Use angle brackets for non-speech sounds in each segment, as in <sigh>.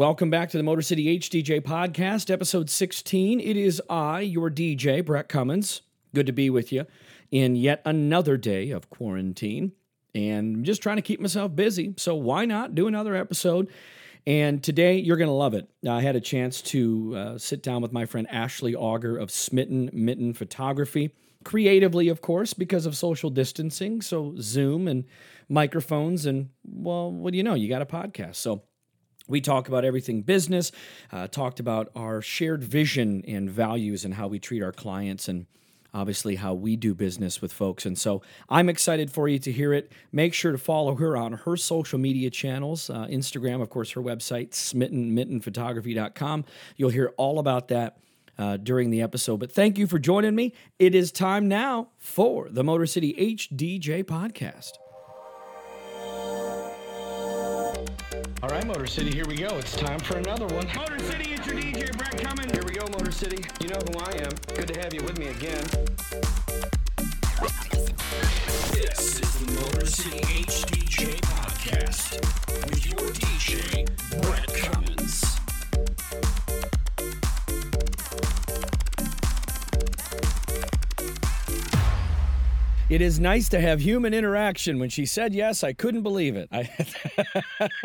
Welcome back to the Motor City HDJ podcast, episode 16. It is I, your DJ, Brett Cummins. Good to be with you in yet another day of quarantine and just trying to keep myself busy. So why not do another episode? And today you're going to love it. I had a chance to uh, sit down with my friend Ashley Auger of Smitten Mitten Photography, creatively, of course, because of social distancing. So Zoom and microphones, and well, what do you know? You got a podcast. So we talk about everything business, uh, talked about our shared vision and values and how we treat our clients and obviously how we do business with folks. And so I'm excited for you to hear it. Make sure to follow her on her social media channels uh, Instagram, of course, her website, smittenmittenphotography.com. You'll hear all about that. Uh, during the episode. But thank you for joining me. It is time now for the Motor City HDJ podcast. All right, Motor City, here we go. It's time for another one. Motor City, it's your DJ Brett Cummins. Here we go, Motor City. You know who I am. Good to have you with me again. This is the Motor City HDJ podcast with your DJ, Brett Cummins. It is nice to have human interaction. When she said yes, I couldn't believe it. I,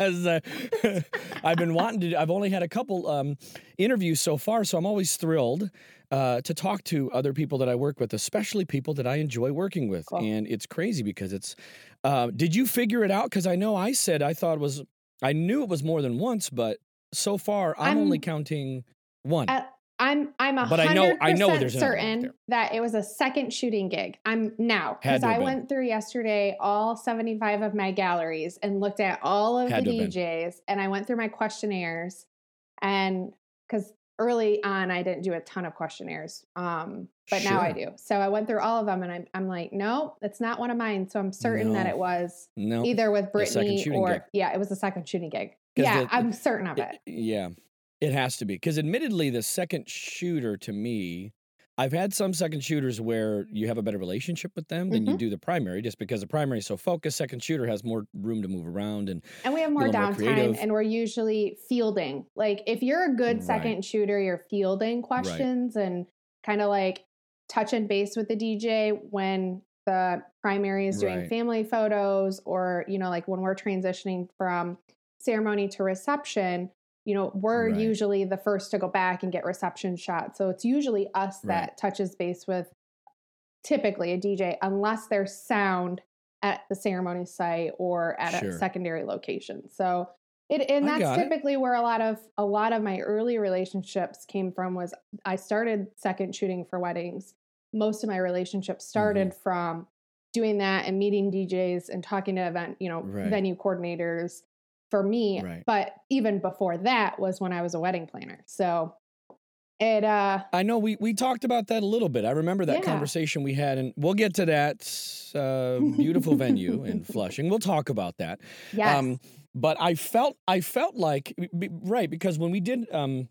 <laughs> uh, <laughs> I've been wanting to. I've only had a couple um, interviews so far, so I'm always thrilled uh, to talk to other people that I work with, especially people that I enjoy working with. Cool. And it's crazy because it's. Uh, did you figure it out? Because I know I said I thought it was. I knew it was more than once, but so far I'm, I'm- only counting one. Uh, I'm I'm a But I know- hundred percent there's another one out certain that it was a second shooting gig. I'm now because I been. went through yesterday all 75 of my galleries and looked at all of Had the DJs and I went through my questionnaires and because early on I didn't do a ton of questionnaires, um, but now I do. So I went through all of them and I'm I'm like, no, it's not one of mine. So I'm certain that it was no, either with Brittany or gig. yeah, it was a second shooting gig. Yeah, the- I'm certain of It- it. yeah, it has to be because, admittedly, the second shooter to me, I've had some second shooters where you have a better relationship with them than Mm-hmm. you do the primary, just because the primary is so focused. Second shooter has more room to move around, and And we have more downtime and we're usually fielding. Like if you're a good Right. second shooter, you're fielding questions and kind of like touch and base with the DJ when the primary is doing Right. family photos or, you know, like when we're transitioning from ceremony to reception, you know, we're Right. usually the first to go back and get reception shots. So it's usually us Right. that touches base with typically a DJ unless there's sound at the ceremony site or at Sure. a secondary location. So it and I that's it. typically where a lot of a lot of my early relationships came from was I started second shooting for weddings. Most of my relationships Mm-hmm. started from doing that and meeting DJs and talking to event, you know, Right. venue coordinators for me. Right. But even before that was when I was a wedding planner. So it uh I know we we talked about that a little bit. I remember that Yeah. conversation we had, and we'll get to that uh, <laughs> beautiful venue in Flushing. We'll talk about that. yes. Um, but I felt I felt like right because when we did um,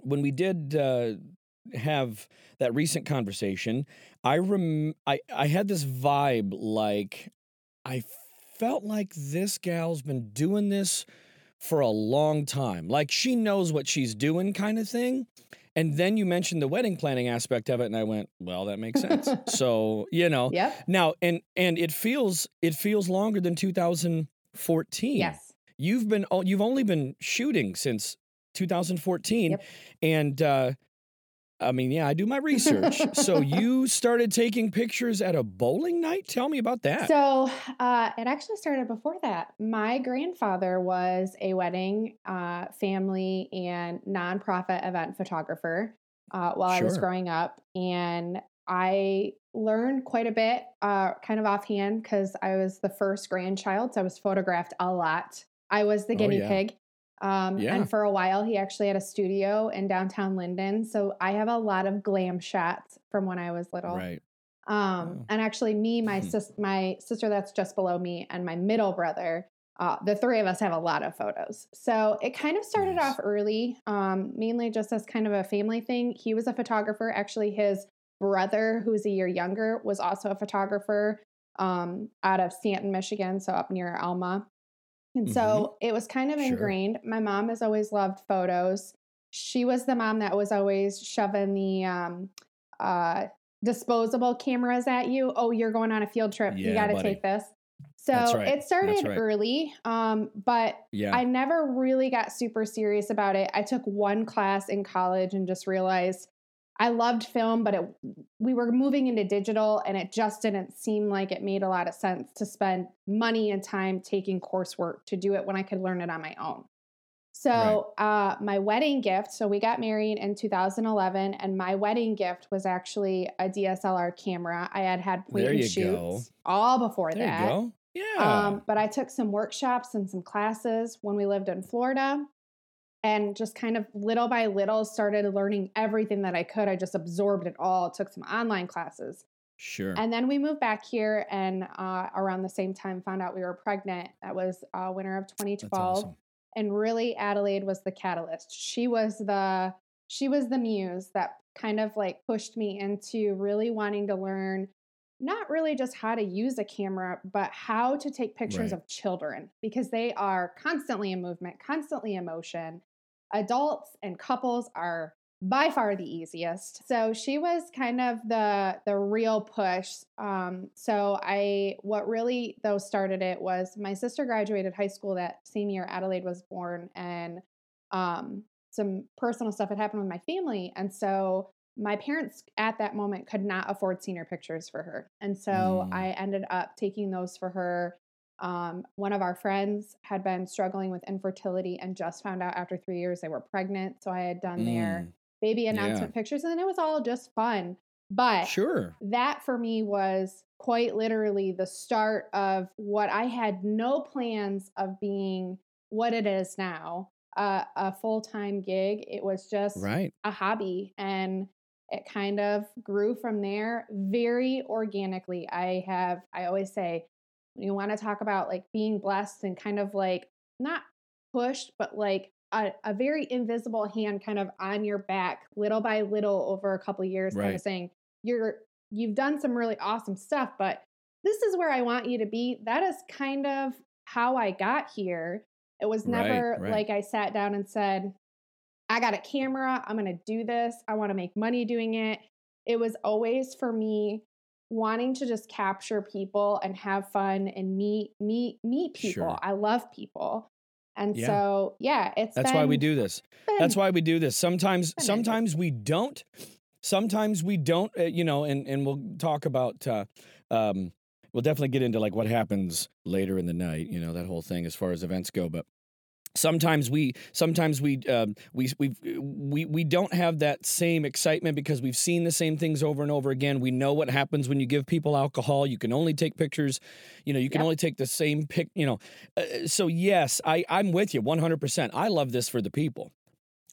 when we did uh, have that recent conversation, I rem I I had this vibe like I felt like this gal's been doing this for a long time, like she knows what she's doing, kind of thing. And then you mentioned the wedding planning aspect of it, and I went, "Well, that makes sense." <laughs> so you know, yeah. now and and it feels it feels longer than 2014. Yes. You've been you've only been shooting since 2014 Yep. and uh I mean, yeah, I do my research. <laughs> so you started taking pictures at a bowling night? Tell me about that. So uh, it actually started before that. My grandfather was a wedding, uh, family, and nonprofit event photographer uh, while I was growing up. And I learned quite a bit, uh, kind of offhand, because I was the first grandchild. So I was photographed a lot. I was the Oh, guinea yeah. pig. Um, Yeah. And for a while, he actually had a studio in downtown Linden. So I have a lot of glam shots from when I was little. right. Um, Oh. and actually, me, my Mhm. sis, my sister that's just below me, and my middle brother, uh, the three of us have a lot of photos. So it kind of started Nice. off early, um, mainly just as kind of a family thing. He was a photographer. Actually, his brother, who's a year younger, was also a photographer um, out of Stanton, Michigan, so up near Alma. And Mhm. so it was kind of Sure. ingrained. My mom has always loved photos. She was the mom that was always shoving the um, uh, disposable cameras at you. Oh, you're going on a field trip. you got to take this. So right. it started right. early, um, but Yeah. I never really got super serious about it. I took one class in college and just realized I loved film, but it, we were moving into digital and it just didn't seem like it made a lot of sense to spend money and time taking coursework to do it when I could learn it on my own. So, uh, my wedding gift, so we got married in 2011, and my wedding gift was actually a DSLR camera. I had had point and shoots go. all before there that. you go. Yeah. Um, but I took some workshops and some classes when we lived in Florida and just kind of little by little started learning everything that I could. I just absorbed it all, took some online classes. sure. And then we moved back here and uh, around the same time found out we were pregnant. That was uh, winter of That's 2012. awesome. And really Adelaide was the catalyst. She was the she was the muse that kind of like pushed me into really wanting to learn not really just how to use a camera, but how to take pictures Right. of children because they are constantly in movement, constantly in motion. Adults and couples are by far the easiest. So she was kind of the the real push. Um, so I what really though started it was my sister graduated high school that same year Adelaide was born, and um, some personal stuff had happened with my family, and so my parents at that moment could not afford senior pictures for her, and so Mm. I ended up taking those for her. Um, one of our friends had been struggling with infertility and just found out after three years they were pregnant. So I had done their Mm, baby announcement pictures and it was all just fun. But Sure. that for me was quite literally the start of what I had no plans of being what it is now uh, a full time gig. It was just Right. a hobby and it kind of grew from there very organically. I have, I always say, you want to talk about like being blessed and kind of like not pushed, but like a, a very invisible hand kind of on your back, little by little over a couple years, kind of saying, You're you've done some really awesome stuff, but this is where I want you to be. That is kind of how I got here. It was Right, never right. like I sat down and said, I got a camera. I'm going to do this. I want to make money doing it. It was always for me wanting to just capture people and have fun and meet meet meet people. Sure. I love people. And Yeah. so, yeah, it's That's why we do this. been- That's why we do this. Sometimes, sometimes we don't. Sometimes we don't. Uh, you know, and and we'll talk about. Uh, um, we'll definitely get into like what happens later in the night. You know, that whole thing as far as events go, but. Sometimes we, sometimes we, um, we, we, we, we don't have that same excitement because we've seen the same things over and over again. We know what happens when you give people alcohol. You can only take pictures. You know, you can Yep. only take the same pic. You know, uh, so yes, I, I'm with you 100. percent I love this for the people.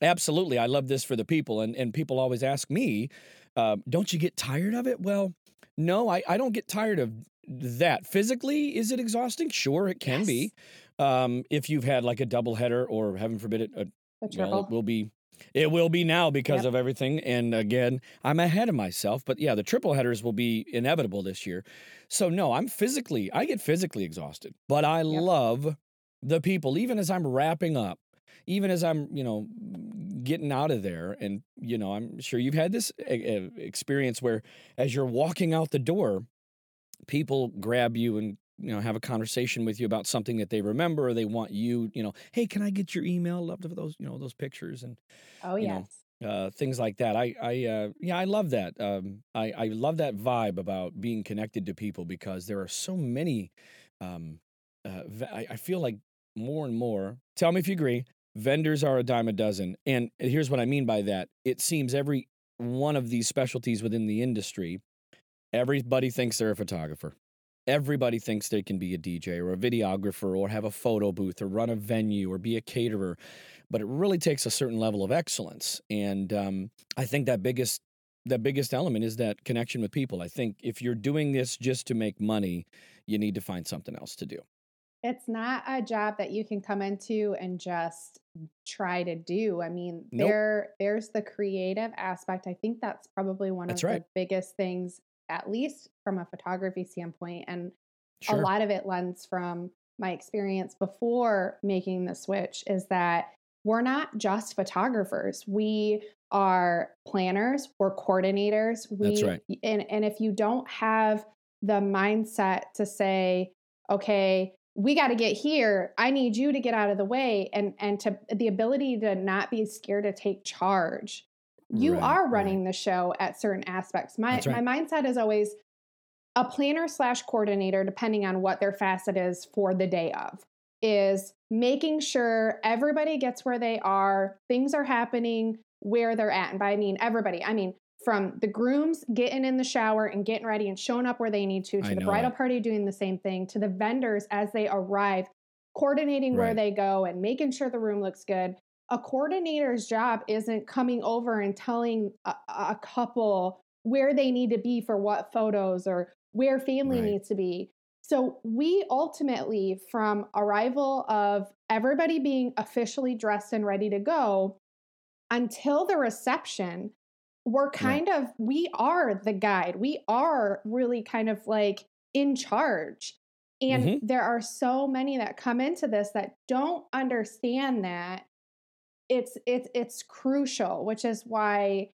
Absolutely, I love this for the people, and and people always ask me, uh, "Don't you get tired of it?" Well, no, I I don't get tired of that. Physically, is it exhausting? Sure, it can be. Um, if you've had like a double header, or heaven forbid, it, a, the well, triple. it will be. It will be now because Yep. of everything. And again, I'm ahead of myself. But yeah, the triple headers will be inevitable this year. So no, I'm physically, I get physically exhausted. But I Yep. love the people, even as I'm wrapping up, even as I'm, you know, getting out of there. And, you know, I'm sure you've had this uh, uh, experience where as you're walking out the door, people grab you and you know have a conversation with you about something that they remember or they want you you know hey can i get your email love those you know those pictures and oh, you know, uh, things like that. I, I, uh, yeah, I love that. Um, I, I love that vibe about being connected to people because there are so many. Um, uh, I, I feel like more and more. Tell me if you agree. Vendors are a dime a dozen, and here's what I mean by that. It seems every one of these specialties within the industry, everybody thinks they're a photographer. Everybody thinks they can be a DJ or a videographer or have a photo booth or run a venue or be a caterer but it really takes a certain level of excellence. And um, I think that biggest that biggest element is that connection with people. I think if you're doing this just to make money, you need to find something else to do. It's not a job that you can come into and just try to do. I mean, Nope. there there's the creative aspect. I think that's probably one That's of right. the biggest things, at least from a photography standpoint. And Sure. a lot of it lends from my experience before making the switch is that we're not just photographers. We are planners, we're coordinators. We, That's right. And, and if you don't have the mindset to say, okay, we got to get here. I need you to get out of the way and and to the ability to not be scared to take charge. You Right, are right. running the show at certain aspects. My right. my mindset is always a planner slash coordinator, depending on what their facet is for the day of, is making sure everybody gets where they are, things are happening where they're at. And by I mean everybody, I mean from the grooms getting in the shower and getting ready and showing up where they need to, to I the bridal that. party doing the same thing, to the vendors as they arrive, coordinating where they go and making sure the room looks good. A coordinator's job isn't coming over and telling a, a couple where they need to be for what photos or where family Right. needs to be. So we ultimately, from arrival of everybody being officially dressed and ready to go until the reception, we're kind of, we are the guide. We are really kind of like in charge. And Mhm. there are so many that come into this that don't understand that it's it's it's crucial, which is why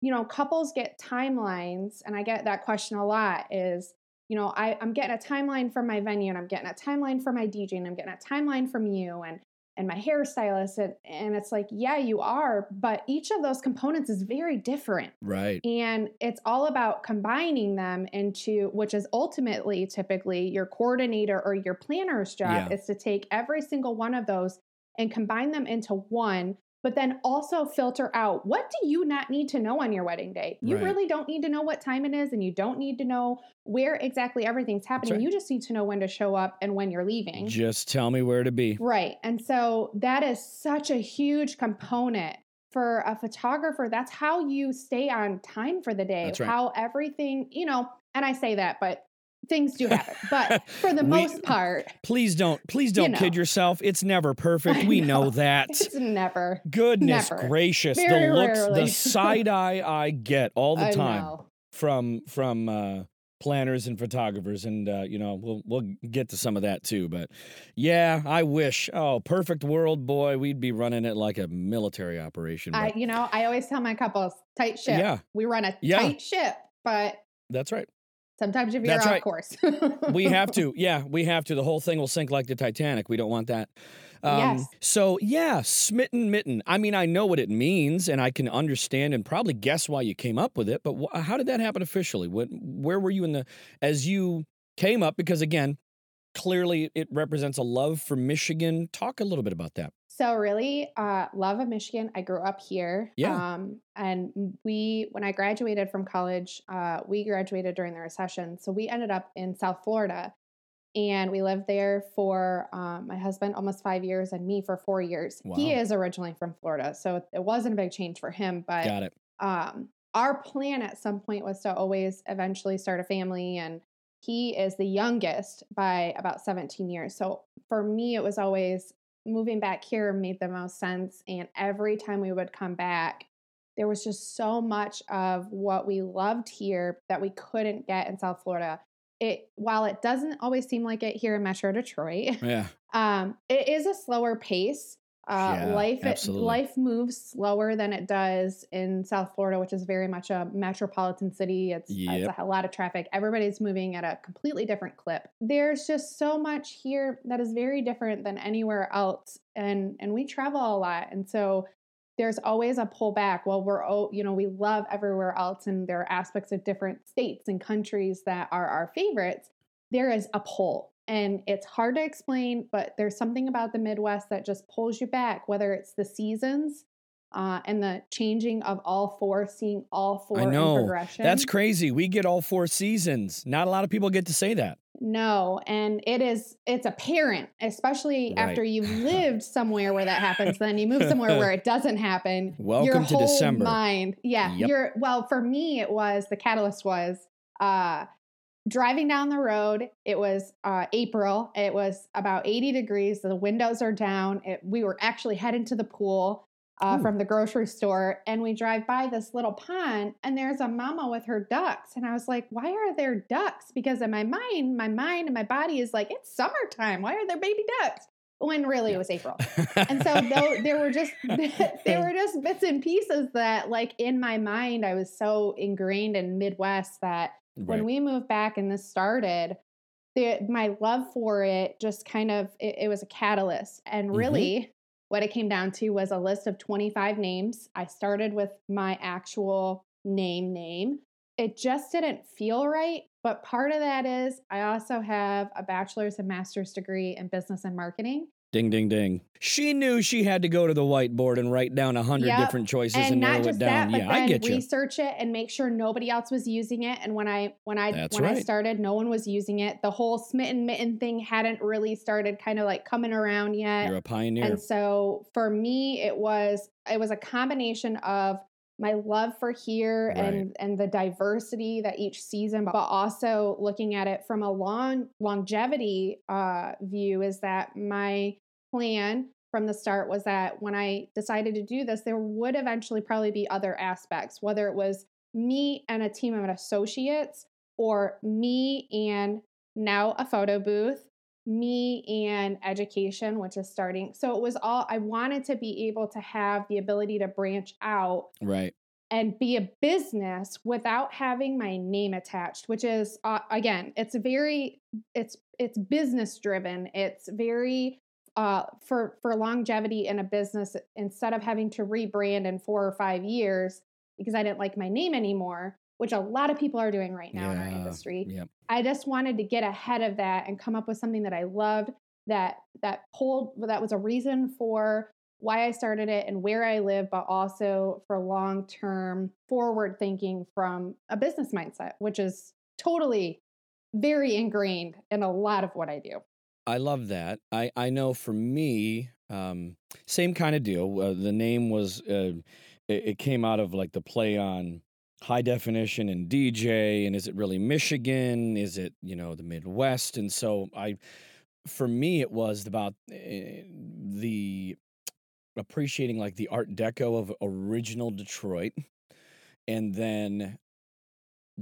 you know couples get timelines, and I get that question a lot. Is you know I, I'm getting a timeline from my venue, and I'm getting a timeline from my DJ, and I'm getting a timeline from you, and and my hairstylist, and, and it's like yeah, you are, but each of those components is very different. Right. And it's all about combining them into, which is ultimately typically your coordinator or your planner's job Yeah. is to take every single one of those and combine them into one, but then also filter out what do you not need to know on your wedding day? You Right. really don't need to know what time it is and you don't need to know where exactly everything's happening. right. You just need to know when to show up and when you're leaving. Just tell me where to be. Right. And so that is such a huge component for a photographer. That's how you stay on time for the day, That's right. how everything, you know, and I say that, but things do happen. But <laughs> for the We- most part, Please don't, please don't know. kid yourself. It's never <laughs> perfect. We know, know. that. it's never. Goodness Never. gracious, Very the looks, rarely. the side eye I get all the I time know. from from uh, planners and photographers, and uh, you know we'll we'll get to some of that too. But yeah, I wish. Oh, perfect world, boy, we'd be running it like a military operation. I, you know, I always tell my couples, tight ship. Yeah. We run a Yeah. tight ship, but that's right. Sometimes you veer That's off right. course. We have to. <laughs> Yeah, we have to. The whole thing will sink like the Titanic. We don't want that. Um, Yes. So yeah, smitten mitten. I mean, I know what it means, and I can understand and probably guess why you came up with it. But wh- how did that happen officially? What, where were you in the as you came up? Because again, clearly it represents a love for Michigan. Talk a little bit about that. So really, uh, love of Michigan. I grew up here. Yeah. Um, and we, when I graduated from college, uh, we graduated during the recession. So we ended up in South Florida, and we lived there for um, my husband almost five years and me for four years. He is originally from Florida, so it wasn't a big change for him. But Got it. um, our plan at some point was to always eventually start a family and he is the youngest by about 17 years so for me it was always moving back here made the most sense and every time we would come back there was just so much of what we loved here that we couldn't get in south florida it while it doesn't always seem like it here in metro detroit Yeah. <laughs> um, it is a slower pace. Uh, Yeah, life it, life moves slower than it does in South Florida, which is very much a metropolitan city. It's, it's Yep. a lot of traffic. Everybody's moving at a completely different clip. There's just so much here that is very different than anywhere else, and and we travel a lot, and so there's always a pullback. Well, we're oh, you know we love everywhere else, and there are aspects of different states and countries that are our favorites. There is a pull, and it's hard to explain, but there's something about the Midwest that just pulls you back. Whether it's the seasons. Uh, and the changing of all four, seeing all four I in know. progression. That's crazy. We get all four seasons. Not a lot of people get to say that. No, and it is it's apparent, especially after you've <laughs> lived somewhere where that happens, then you move somewhere where it doesn't happen. your Welcome to whole December. Mind. Yeah. Yep. You're well, for me it was the catalyst was uh driving down the road. It was uh April. It was about 80 degrees. The windows are down. It, we were actually heading to the pool. uh, from the grocery store, and we drive by this little pond, and there's a mama with her ducks, and I was like, "Why are there ducks?" Because in my mind, my mind and my body is like, "It's summertime. Why are there baby ducks?" When really it was April. And so though there were just <laughs> <laughs> there were just bits and pieces that like in my mind I was so ingrained in Midwest that when we moved back and this started, the, my love for it just kind of it, it was a catalyst. And Mhm. really, what it came down to was a list of 25 names. I started with my actual name name. It just didn't feel right. But part of that is I also have a bachelor's and master's degree in business and marketing. Ding, ding, ding. She knew she had to go to the whiteboard and write down a hundred Yep. different choices and, and narrow it down. that, yeah, I get you. research it and make sure nobody else was using it. And when I when I That's when I started, no one was using it. The whole smitten mitten thing hadn't really started kind of like coming around yet. You're a pioneer. And so for me, it was it was a combination of my love for here Right. and and the diversity that each season, but also looking at it from a long longevity uh, view, is that my plan from the start was that when I decided to do this, there would eventually probably be other aspects, whether it was me and a team of associates or me and now a photo booth me and education, which is starting. So it was all, I wanted to be able to have the ability to branch out right. and be a business without having my name attached which is uh, again it's very it's it's business driven it's very uh, for for longevity in a business instead of having to rebrand in four or five years because i didn't like my name anymore which a lot of people are doing right now in our industry. I just wanted to get ahead of that and come up with something that I loved that that pulled that was a reason for why I started it and where I live, but also for long term forward thinking from a business mindset, which is totally very ingrained in a lot of what I do. I love that. I, I know for me, um, same kind of deal. Uh, the name was, uh, it, it came out of like the play on high definition and DJ. And is it really Michigan? Is it, you know, the Midwest? And so I, for me, it was about uh, the appreciating like the art deco of original Detroit. And then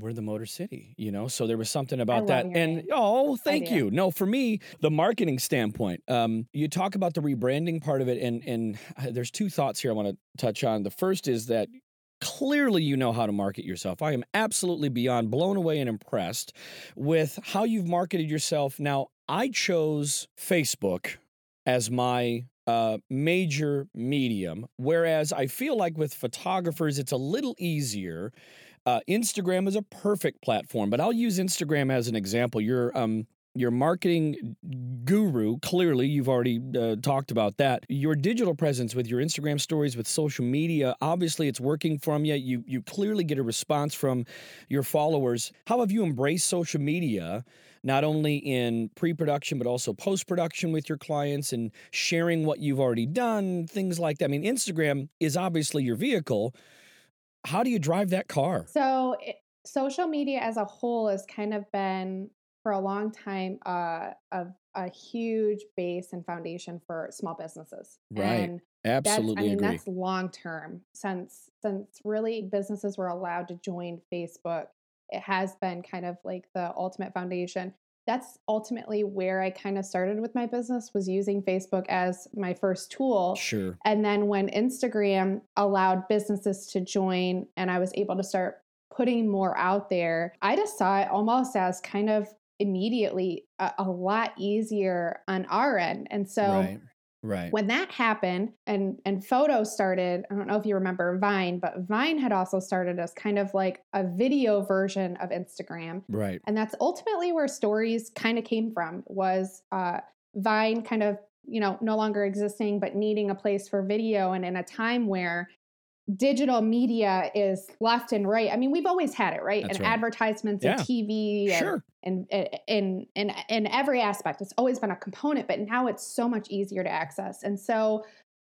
we're the Motor City, you know. So there was something about that, and name. oh, thank you. No, for me, the marketing standpoint, um, you talk about the rebranding part of it, and and uh, there's two thoughts here I want to touch on. The first is that clearly you know how to market yourself. I am absolutely beyond blown away and impressed with how you've marketed yourself. Now, I chose Facebook as my uh, major medium, whereas I feel like with photographers, it's a little easier. Uh, Instagram is a perfect platform, but I'll use Instagram as an example. Your um, your marketing guru, clearly, you've already uh, talked about that. Your digital presence with your Instagram stories, with social media, obviously, it's working from you. You you clearly get a response from your followers. How have you embraced social media? Not only in pre production, but also post production with your clients and sharing what you've already done, things like that. I mean, Instagram is obviously your vehicle. How do you drive that car? So, it, social media as a whole has kind of been for a long time uh, a, a huge base and foundation for small businesses. Right. And that's, I mean, agree. that's long term since since really businesses were allowed to join Facebook. It has been kind of like the ultimate foundation. That's ultimately where I kind of started with my business was using Facebook as my first tool. Sure. And then when Instagram allowed businesses to join and I was able to start putting more out there, I just saw it almost as kind of immediately a, a lot easier on our end. And so right. Right. when that happened and and photos started i don't know if you remember vine but vine had also started as kind of like a video version of instagram right. and that's ultimately where stories kind of came from was uh, vine kind of you know no longer existing but needing a place for video and in a time where digital media is left and right i mean we've always had it right That's and right. advertisements Yeah. and tv and, Sure. and in in in every aspect it's always been a component but now it's so much easier to access and so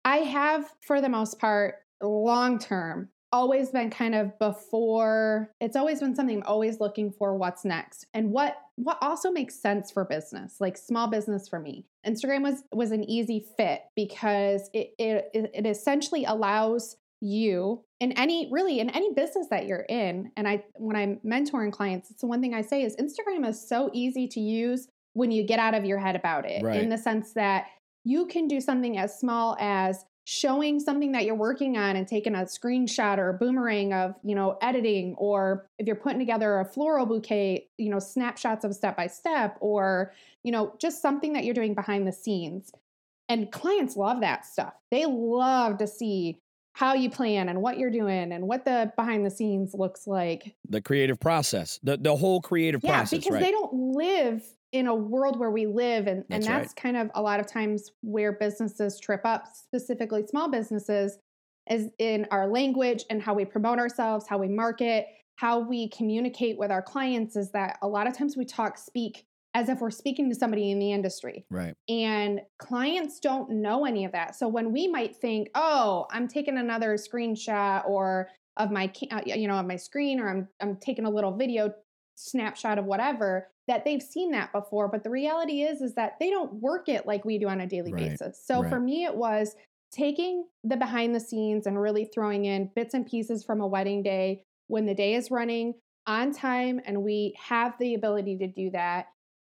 i have for the most part long term always been kind of before it's always been something I'm always looking for what's next and what what also makes sense for business like small business for me Instagram was was an easy fit because it it, it essentially allows you in any really in any business that you're in and I when I'm mentoring clients it's the one thing I say is Instagram is so easy to use when you get out of your head about it Right. in the sense that you can do something as small as showing something that you're working on and taking a screenshot or a boomerang of you know editing or if you're putting together a floral bouquet you know snapshots of step by step or you know just something that you're doing behind the scenes and clients love that stuff they love to see how you plan and what you're doing and what the behind the scenes looks like The creative process, the the whole creative yeah process, because right? they don't live in a world where we live and, and That's right. that's kind of a lot of times where businesses trip up specifically small businesses is in our language and how we promote ourselves how we market how we communicate with our clients is that a lot of times we talk speak as if we're speaking to somebody in the industry. Right. and clients don't know any of that. So when we might think oh i'm taking another screenshot or of my uh, you know of my screen or i'm i'm taking a little video snapshot of whatever that they've seen that before. But the reality is is that they don't work it like we do on a daily Right, basis. So for me it was taking the behind the scenes and really throwing in bits and pieces from a wedding day when the day is running on time and we have the ability to do that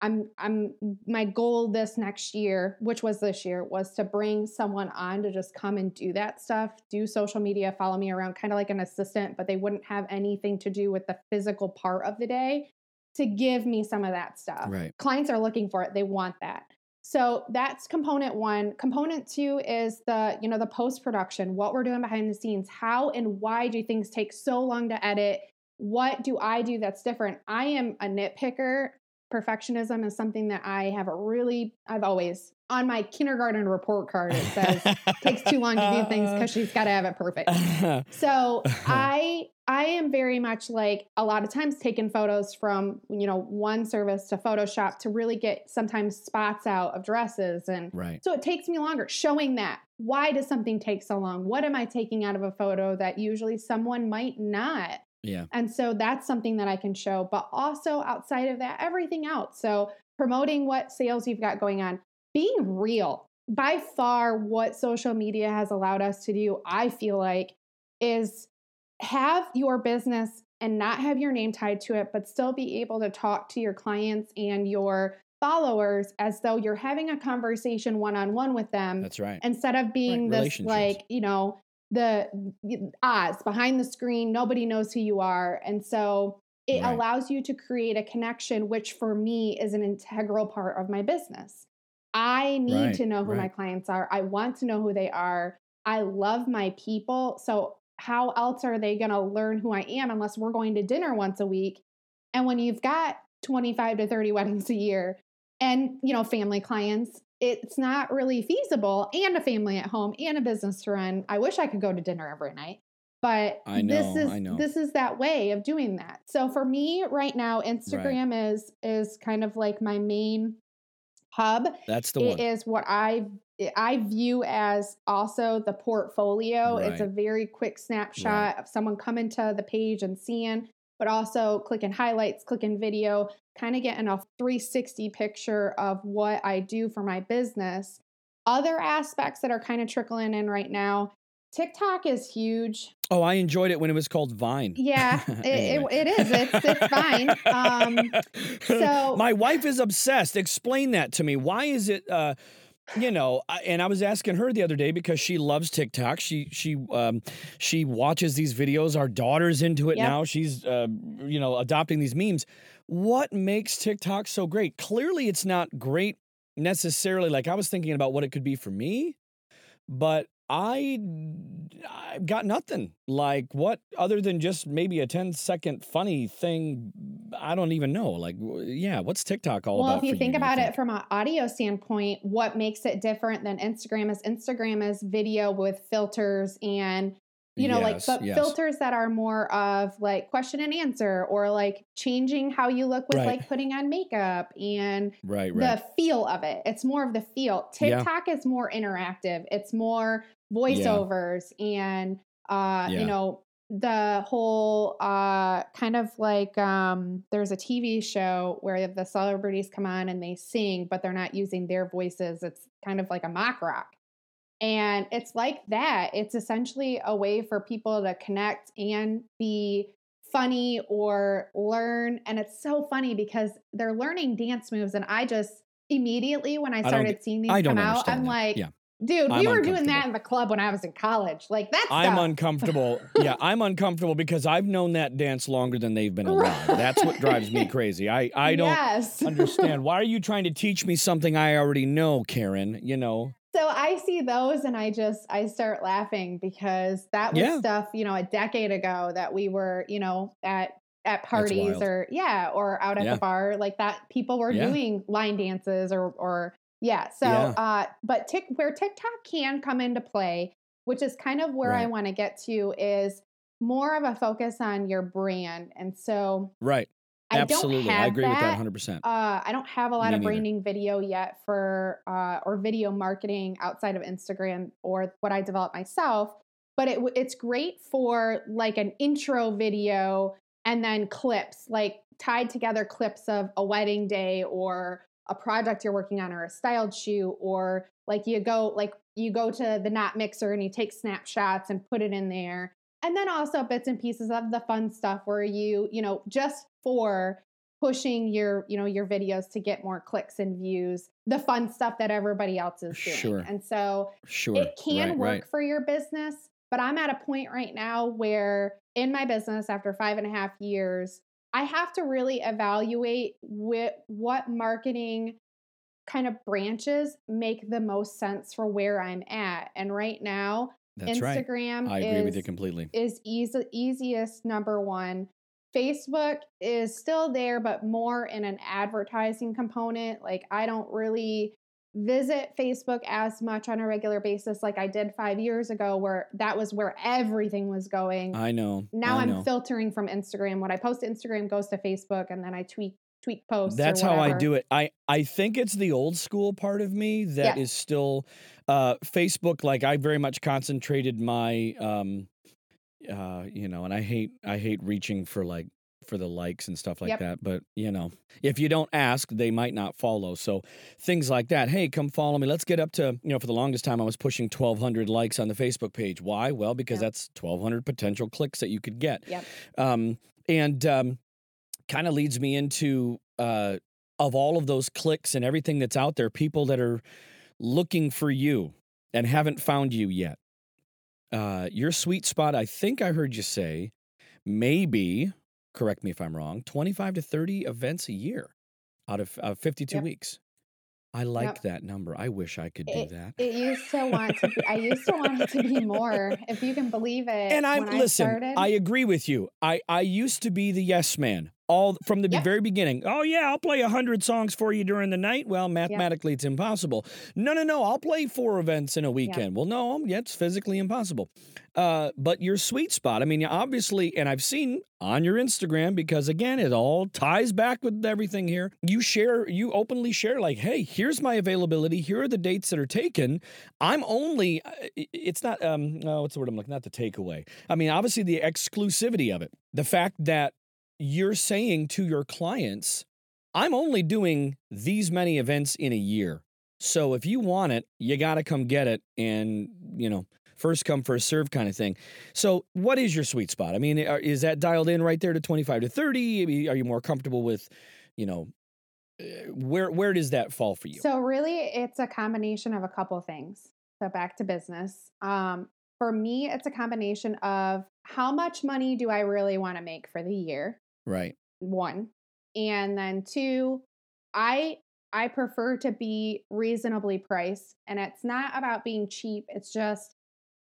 I'm I'm my goal this next year, which was this year, was to bring someone on to just come and do that stuff, do social media, follow me around kind of like an assistant, but they wouldn't have anything to do with the physical part of the day to give me some of that stuff. Right. Clients are looking for it. They want that. So that's component 1. Component 2 is the, you know, the post production, what we're doing behind the scenes. How and why do things take so long to edit? What do I do that's different? I am a nitpicker perfectionism is something that I have a really, I've always on my kindergarten report card, it says takes too long to do things <laughs> because she's got to have it perfect. <laughs> So <laughs> I, I am very much like a lot of times taking photos from, you know, one service to Photoshop to really get sometimes spots out of dresses. And right. so it takes me longer showing that. Why does something take so long? What am I taking out of a photo that usually someone might not? Yeah. And so that's something that I can show. But also outside of that, everything else. So promoting what sales you've got going on, being real. By far, what social media has allowed us to do, I feel like, is have your business and not have your name tied to it, but still be able to talk to your clients and your followers as though you're having a conversation one on one with them That's right. instead of being this like you know the Oz behind the screen nobody knows who you are and so it Right. allows you to create a connection which for me is an integral part of my business. I need Right, to know who my clients are. I want to know who they are. I love my people so how else are they going to learn who i am unless we're going to dinner once a week? And when you've got 25 to 30 weddings a year and you know family clients it's not really feasible and a family at home and a business to run i wish i could go to dinner every night but I this is I know. this is that way of doing that so for me right now instagram is is kind of like my main hub That's the It one. is what I eh, I view as also the portfolio. It's a very quick snapshot of someone coming to the page and seeing, but also clicking highlights, clicking video, kind of getting a 360 picture of what I do for my business. Other aspects that are kind of trickling in right now. TikTok is huge. Oh, I enjoyed it when it was called Vine. Yeah, <laughs> it, Anyway. it, it is. It's it's fine. <laughs> Um, so- my wife is obsessed. Explain that to me. Why is it? Uh, you know, I- and I was asking her the other day because she loves TikTok. She she um, she watches these videos. Our daughter's into it Yep. now. She's uh, you know adopting these memes. What makes TikTok so great? Clearly, it's not great necessarily. Like I was thinking about what it could be for me, but I I've got nothing. Like what other than just maybe a 10 second funny thing I don't even know. Like yeah, what's TikTok all well, about? Well, if you think do about it from an audio standpoint, what makes it different than Instagram is Instagram is video with filters and you know, like but yes. filters that are more of like question and answer or like changing how you look with Right. like putting on makeup and Right, right. the feel of it. It's more of the feel. Yeah. TikTok is more interactive. It's more voiceovers and uh, Yeah. you know, the whole uh kind of like um there's a TV show where the celebrities come on and they sing but they're not using their voices it's kind of like a mock rock and it's like that it's essentially a way for people to connect and be funny or learn and it's so funny because they're learning dance moves and I just immediately when I started get- seeing these I come out i'm that. like Yeah. Dude I'm we were doing that in the club when I was in college like that's I'm uncomfortable. <laughs> yeah, I'm uncomfortable because I've known that dance longer than they've been alive. That's what drives me crazy. I I don't yes. <laughs> understand. Why are you trying to teach me something I already know, Karen? You know. So I see those and I just I start laughing because that was Yeah. stuff, you know, a decade ago that we were, you know, at at parties or yeah, or out at Yeah. the bar like that people were Yeah. doing line dances or or yeah. So Yeah. uh but tick where TikTok can come into play, which is kind of where I want to get to is more of a focus on your brand. And so Right. I Absolutely. I agree with that that 100%. uh, I don't have a lot Me of neither. branding video yet for uh, or video marketing outside of Instagram or what I develop myself. But it it's great for like an intro video and then clips, like tied together clips of a wedding day or a project you're working on or a styled shoe or like you go like you go to the knot mixer and you take snapshots and put it in there and then also bits and pieces of the fun stuff where you you know just for pushing your you know your videos to get more clicks and views the fun stuff that everybody else is doing Sure. and so Sure. it can right, work right. for your business but i'm at a point right now where in my business after five and a half years i have to really evaluate what marketing kind of branches make the most sense for where i'm at and right now That's right. instagram I agree is, with you completely. is easy, easiest number one facebook is still there but more in an advertising component like i don't really visit Facebook as much on a regular basis like I did five years ago, where that was where everything was going. I know. now I I'm know. filtering from Instagram. What I post to Instagram goes to Facebook, and then I tweak tweak posts. That's how I do it. I I think it's the old school part of me that is Yeah. still uh Facebook like I very much concentrated my um uh you know, and I hate I hate reaching for like for the likes and stuff like Yep. that, but you know, if you don't ask, they might not follow. So things like that. Hey, come follow me. Let's get up to, you know, for the longest time I was pushing 1200 likes on the Facebook page. Why? Well, because Yep. that's 1200 potential clicks that you could get. Yep. Um, and um, kind of leads me into uh, of all of those clicks and everything that's out there, people that are looking for you and haven't found you yet. Uh, your sweet spot, I think I heard you say, maybe, correct me if I'm wrong, 25 to 30 events a year out of uh, 52 Yep. weeks. I like Yep. that number. I wish I could do It, that. it used to want to. Be, I used to want it to be more, if you can believe it. and I'm listen. I I agree with you. I I used to be the yes man all from the Yep. very beginning. Oh yeah, I'll play a hundred songs for you during the night. Well, mathematically, it's impossible. No, no, no. I'll play four events in a weekend. Well, no, yeah, it's physically impossible. Uh, but your sweet spot. I mean, obviously, and I've seen on your Instagram because again, it all ties back with everything here. You share, you openly share, like, hey, here's my availability. Here are the dates that are taken. I'm only. uh, It's not. Um, oh, what's the word I'm looking? Not the takeaway. I mean, obviously, the exclusivity of it. The fact that you're saying to your clients, I'm only doing these many events in a year. So if you want it, you got to come get it. And, you know, first come, first serve kind of thing. So what is your sweet spot? I mean, are- is that dialed in right there to 25 to 30? Are you more comfortable with, you know, uh, where where does that fall for you? So really, it's a combination of a couple things. So back to business. Um, for me, it's a combination of how much money do I really want to make for the year? Right. One, and then two, I I prefer to be reasonably priced, and it's not about being cheap. It's just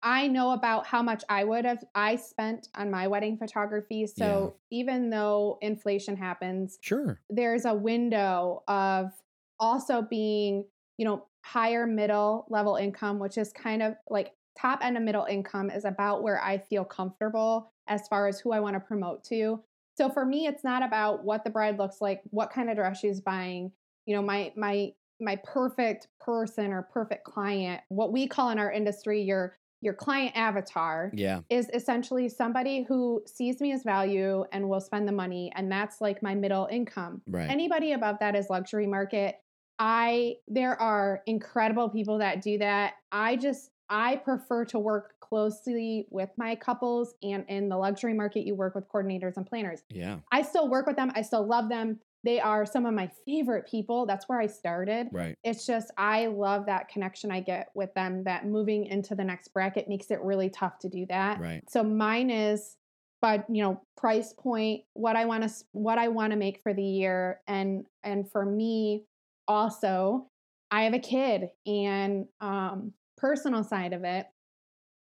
I know about how much I would have I spent on my wedding photography. So even though inflation happens, Sure. there's a window of also being, you know, higher middle level income, which is kind of like top end of middle income is about where I feel comfortable as far as who I want to promote to. So for me, it's not about what the bride looks like, what kind of dress she's buying, you know, my my my perfect person or perfect client, what we call in our industry your your client avatar Yeah. is essentially somebody who sees me as value and will spend the money and that's like my middle income Right. anybody above that is luxury market i there are incredible people that do that i just i prefer to work closely with my couples and in the luxury market you work with coordinators and planners yeah. i still work with them i still love them they are some of my favorite people that's where i started Right. it's just I love that connection I get with them that moving into the next bracket makes it really tough to do that. Right. So mine is but you know price point what I want to what I want to make for the year and and for me also I have a kid and um personal side of it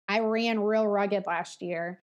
I ran real rugged last year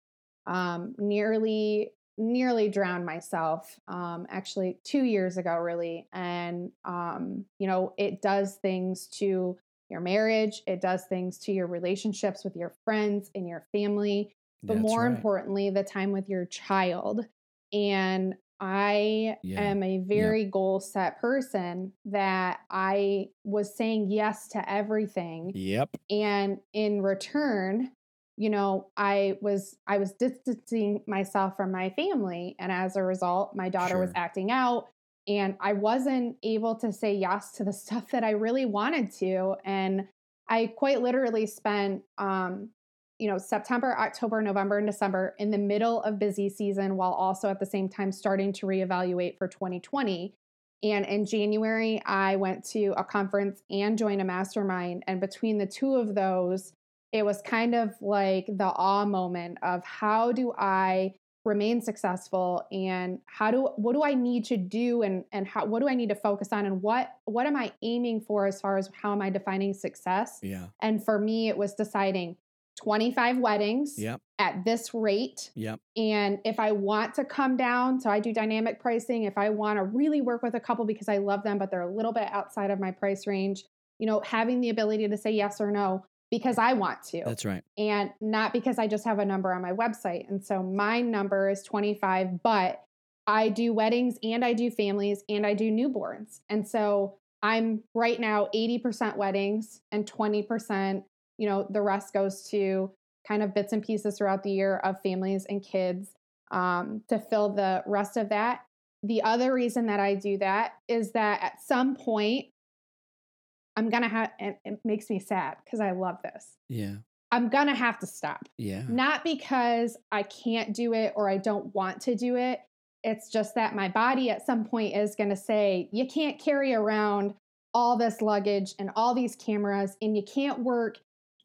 um nearly nearly drowned myself um actually 2 years ago really and um you know it does things to your marriage it does things to your relationships with your friends and your family but That's more right. importantly the time with your child and i Yeah. am a very goal set person that i was saying yes to everything Yep. and in return you know i was i was distancing myself from my family and as a result my daughter was acting out and i wasn't able to say yes to the <laughs> stuff that i really wanted to and i quite literally spent um you know september october november and december in the middle of busy season while also at the same time starting to reevaluate for 2020 and in January, I went to a conference and joined a mastermind. And between the two of those, it was kind of like the awe moment of how do I remain successful and how do what do I need to do and and how what do I need to focus on and what what am I aiming for as far as how am I defining success? Yeah. And for me, it was deciding 25 weddings Yep. at this rate Yep. and if I want to come down, so I do dynamic pricing. If I want to really work with a couple because I love them, but they're a little bit outside of my price range, you know, having the ability to say yes or no because I want to That's right. and not because I just have a number on my website. And so my number is 25, but I do weddings and I do families and I do newborns. And so I'm right now 80% weddings and 20%, you know, the rest goes to kind of bits and pieces throughout the year of families and kids um, to fill the rest of that. The other reason that I do that is that at some point, I'm to have, and it makes me sad because I love this. Yeah. I'm to have to stop. Yeah. Not because I can't do it or I don't want to do it. It's just that my body at some point is to say, you can't carry around all this luggage and all these cameras, and you can't work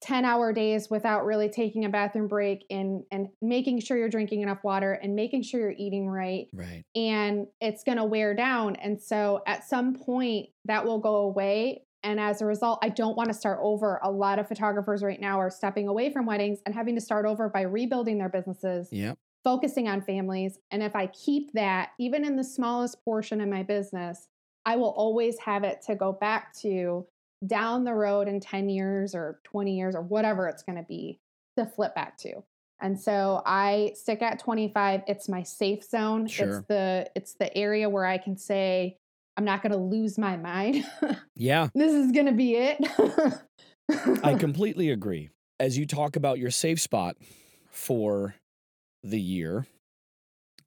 10 hour days without really taking a bathroom break and, and making sure you're drinking enough water and making sure you're eating right Right. and it's going to wear down. And so at some point that will go away. And as a result, I don't want to start over. A lot of photographers right now are stepping away from weddings and having to start over by rebuilding their businesses, Yep. focusing on families. And if I keep that, even in the smallest portion of my business, I will always have it to go back to down the road in 10 years or 20 years or whatever it's going to be to flip back to. And so I stick at 25. It's my safe zone. Sure. It's the it's the area where I can say I'm not going to lose my mind. <laughs> Yeah. this is going to be it. I <laughs> completely agree. As you talk about your safe spot for the year,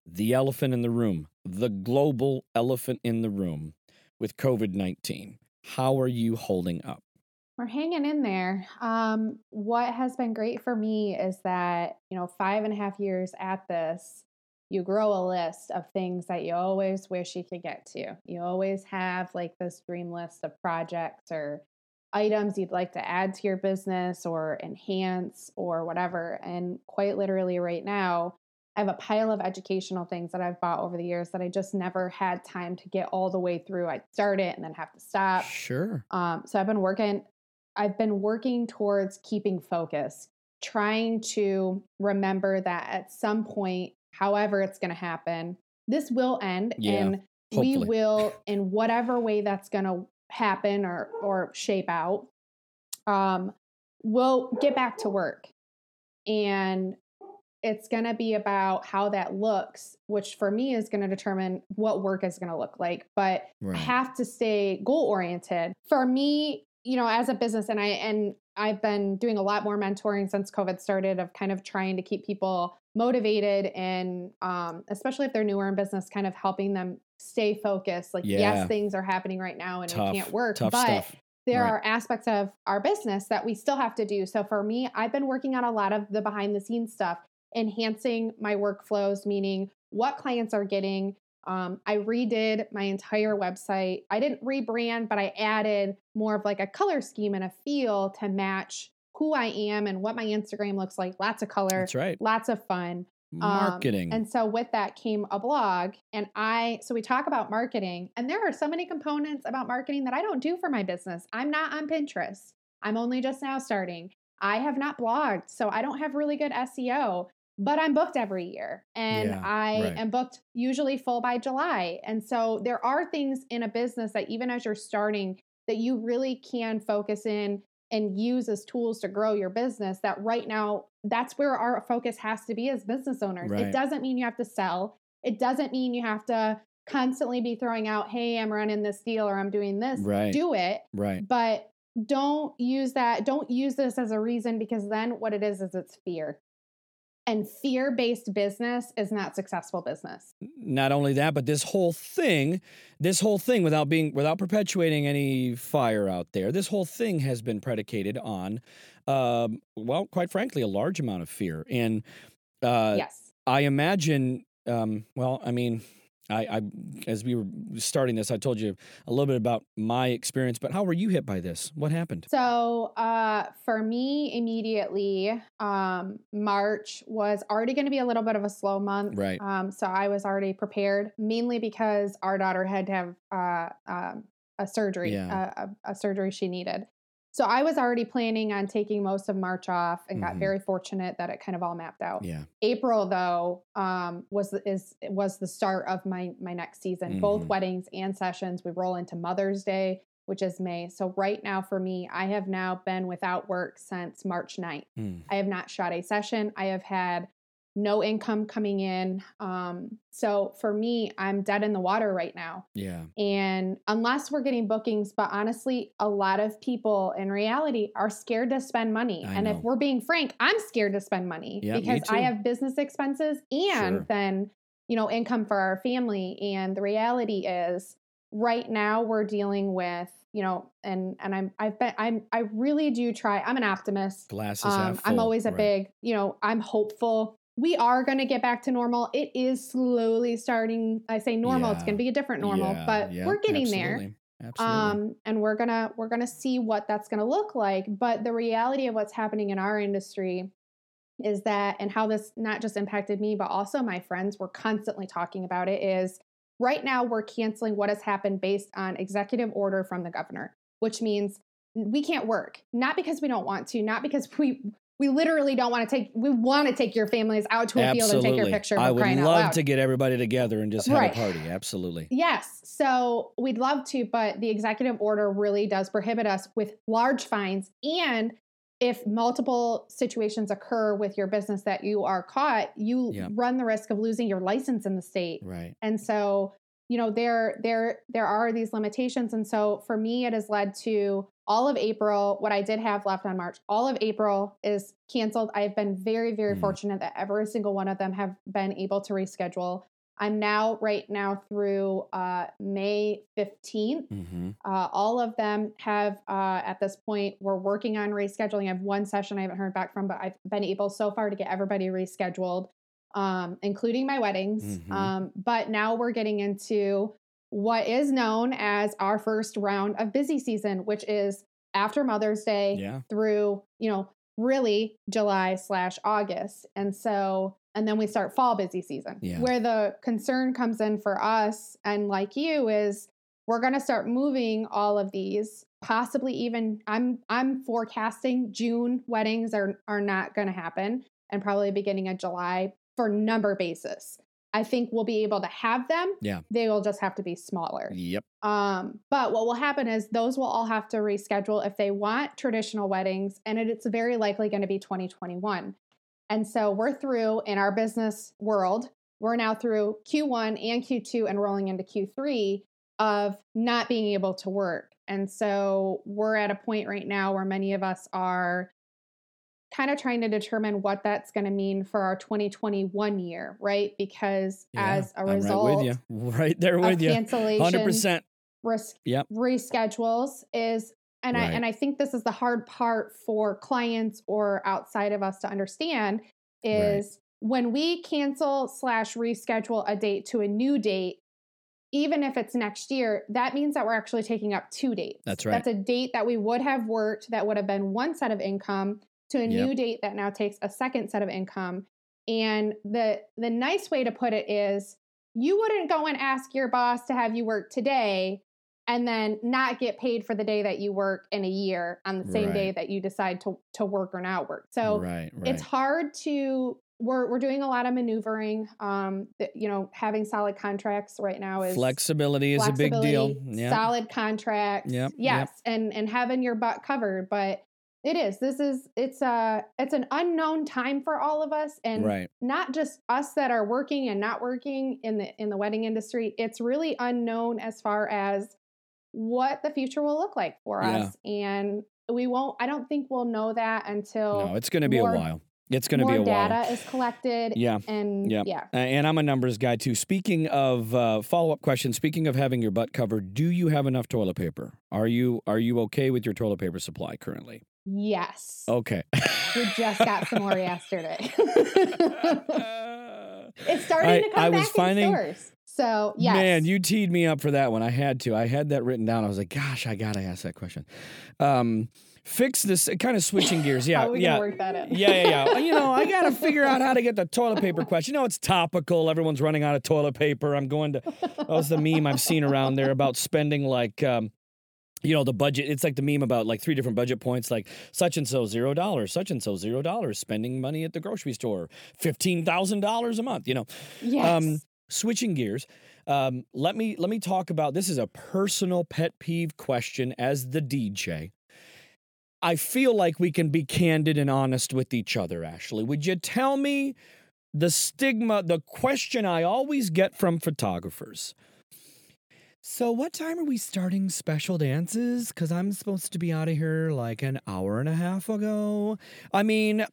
the elephant in the room, the global elephant in the room with COVID 19, how are you holding up? We're hanging in there. Um, what has been great for me is that, you know, five and a half years at this, you grow a list of things that you always wish you could get to. You always have like this dream list of projects or items you'd like to add to your business or enhance or whatever. And quite literally, right now, I have a pile of educational things that I've bought over the years that I just never had time to get all the way through. I'd start it and then have to stop. Sure. Um, so I've been working, I've been working towards keeping focus, trying to remember that at some point, however it's going to happen, this will end, Yeah, and we will, <laughs> in whatever way that's going to happen or or shape out, um, we'll get back to work, and it's going to be about how that looks, which for me is going to determine what work is going to look like. But Right. have to stay goal oriented. For me, you know, as a business and I and I've been doing a lot more mentoring since COVID started of kind of trying to keep people motivated and um, especially if they're newer in business, kind of helping them stay focused. Like, Yeah. yes, things are happening right now and Tough, we can't work, tough but stuff. there Right. are aspects of our business that we still have to do. So for me, I've been working on a lot of the behind the scenes stuff, enhancing my workflows, meaning what clients are getting. Um, I redid my entire website. I didn't rebrand, but I added more of like a color scheme and a feel to match who I am and what my Instagram looks like. Lots of color, That's right. lots of fun. Um, Marketing. and so with that came a blog. And I, so we talk about marketing, and there are so many components about marketing that I don't do for my business. I'm not on Pinterest. I'm only just now starting. I have not blogged, so I don't have really good SEO, but I'm booked every year. And Yeah, I right. am booked usually full by July. And so there are things in a business that even as you're starting, that you really can focus in and use as tools to grow your business that right now that's where our focus has to be as business owners Right. it doesn't mean you have to sell it doesn't mean you have to constantly be throwing out hey i'm running this deal or i'm doing this Right. do it right. but don't use that don't use this as a reason because then what it is is it's fear and fear-based business is not successful business not only that, but this whole thing, this whole thing, without being, without perpetuating any fire out there, this whole thing has been predicated on, um, well, quite frankly, a large amount of fear. And uh, yes I imagine, um, well, I mean, I, I, as we were starting this, I told you a little bit about my experience, but how were you hit by this? What happened? So uh, for me, immediately, um, March was already going to be a little bit of a slow month. Right. Um, so I was already prepared, mainly because our daughter had to have uh, um, a surgery, Yeah. a, a, a surgery she needed. So I was already planning on taking most of March off, and Mhm. got very fortunate that it kind of all mapped out. Yeah. April though um, was the- is was the start of my my next season. Both Mhm. weddings and sessions. We roll into Mother's Day, which is May. So right now for me, I have now been without work since March 9th. Hmm. I have not shot a session. I have had no income coming in. Um, so for me, I'm dead in the water right now. Yeah. And unless we're getting bookings, but honestly, a lot of people in reality are scared to spend money. I and if we're being frank, I'm scared to spend money Yeah, because I have business expenses and Sure. then, you know, income for our family. And the reality is right now we're dealing with, you know, and and I'm I've been I'm I really do try. I'm an optimist. Glasses half Um, I'm always a right. big, you know, I'm hopeful. We are going to get back to normal. It is slowly starting. I say normal, it's going to be a different normal, Yeah, but yeah, we're getting there. absolutely, Absolutely. Um, and we're gonna we're gonna see what that's gonna look like. But the reality of what's happening in our industry is that, and how this not just impacted me, but also my friends were constantly talking about it. Is right now we're canceling what has happened based on executive order from the governor, which means we can't work not because we don't want to, not because <laughs> we we literally don't want to take we want to take your families out to a field and take your picture. I would love to get everybody together and just have Right. a party. Absolutely. Yes. So we'd love to, but the executive order really does prohibit us with large fines. And if multiple situations occur with your business that you are caught, you Yep. run the risk of losing your license in the state. Right. And so, you know, there there there are these limitations. And so for me, it has led to all of April, what I did have left on March, all of April is canceled. I've been very, very Mm. fortunate that every single one of them have been able to reschedule. I'm now right now through uh, May 15th. Mm-hmm. Uh, all of them have uh, at this point we're working on rescheduling. I have one session I haven't heard back from, but I've been able so far to get everybody rescheduled, um, including my weddings. Mhm. Um, but now we're getting into what is known as our first round of busy season, which is after Mother's Day Yeah. through you know really July slash August, and so and then we start fall busy season. Yeah. Where the concern comes in for us and like you is we're going to start moving all of these possibly even i'm i'm forecasting june weddings are are not going to happen and probably beginning of july for number basis i think we'll be able to have them Yeah. they will just have to be smaller Yep. um, but what will happen is those will all have to reschedule if they want traditional weddings, and it, it's very likely going to be 2021. And so we're through in our business world, we're now through Q1 and Q2 and rolling into Q3 of not being able to work. And so we're at a point right now where many of us are kind of trying to determine what that's going to mean for our 2021 year, right? Because Yeah, as a I'm result right with you. <laughs> Right there with you. cancellation, 100%. risk Yep. reschedules is and I and I think this is the hard part for clients or outside of us to understand is when we cancel slash reschedule a date to a new date, even if it's next year, that means that we're actually taking up two dates. That's right. That's a date that we would have worked that would have been one set of income to a Yep. new date that now takes a second set of income. And the the nice way to put it is you wouldn't go and ask your boss to have you work today and then not get paid for the day that you work in a year on the same day that you decide to to work or not work. So right, right. it's hard to we're we're doing a lot of maneuvering. Um, you know, having solid contracts right now is Flexibility is a big deal. flexibility, Yeah. Solid contracts. Yep, yep. Yes, and and having your butt covered, but it is. This is it's a it's an unknown time for all of us, and Right. not just us that are working and not working in the in the wedding industry. It's really unknown as far as what the future will look like for Yeah. us, and we won't. I don't think we'll know that until No, it's going to be more- a while. It's going to be a while. data is collected. Yeah. and yeah. Uh, and I'm a numbers guy too. Speaking of uh, follow up question, speaking of having your butt covered, do you have enough toilet paper? Are you are you okay with your toilet paper supply currently? Yes. Okay. We just got some more yesterday. <laughs> it's starting I- to come I back was finding- in stores. So yes, Man, you teed me up for that one. I had to. I had that written down. I was like, gosh, I gotta ask that question. Um, fix this kind of switching gears. <laughs> Yeah, How are we yeah. work that in? yeah, yeah, yeah. You know, I got to <laughs> figure out how to get the toilet paper question. You know, it's topical. Everyone's running out of toilet paper. I'm going to. That was the meme I've seen around there about spending like. Um, you know the budget it's like the meme about like three different budget points like such and so zero dollars such and so zero dollars spending money at the grocery store $15000 a month you know yes. um, switching gears, um, let me let me talk about this is a personal pet peeve question as the DJ. I feel like we can be candid and honest with each other, Ashley. Would you tell me the stigma, the question I always get from photographers? So, what time are we starting special dances? Because I'm supposed to be out of here like an hour and a half ago. I mean,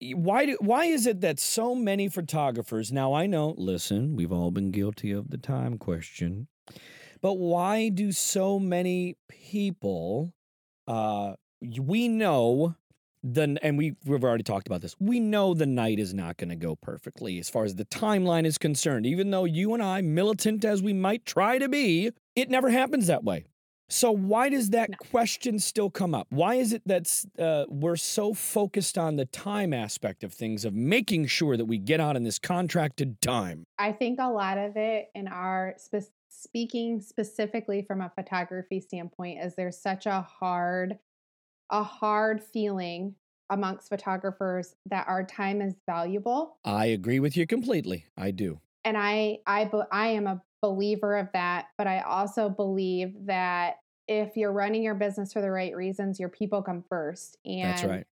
why do why is it that so many photographers now I know listen we've all been guilty of the time question but why do so many people uh we know the and we we've already talked about this we know the night is not going to go perfectly as far as the timeline is concerned even though you and I militant as we might try to be it never happens that way so why does that No. question still come up? Why is it that uh, we're so focused on the time aspect of things, of making sure that we get out in this contracted time? I think a lot of it in our spe- speaking specifically from a photography standpoint is there's such a hard a hard feeling amongst photographers that our time is valuable I agree with you completely. I do. and I I I am a believer of that, but I also believe that if you're running your business for the right reasons, your people come first. And That's right.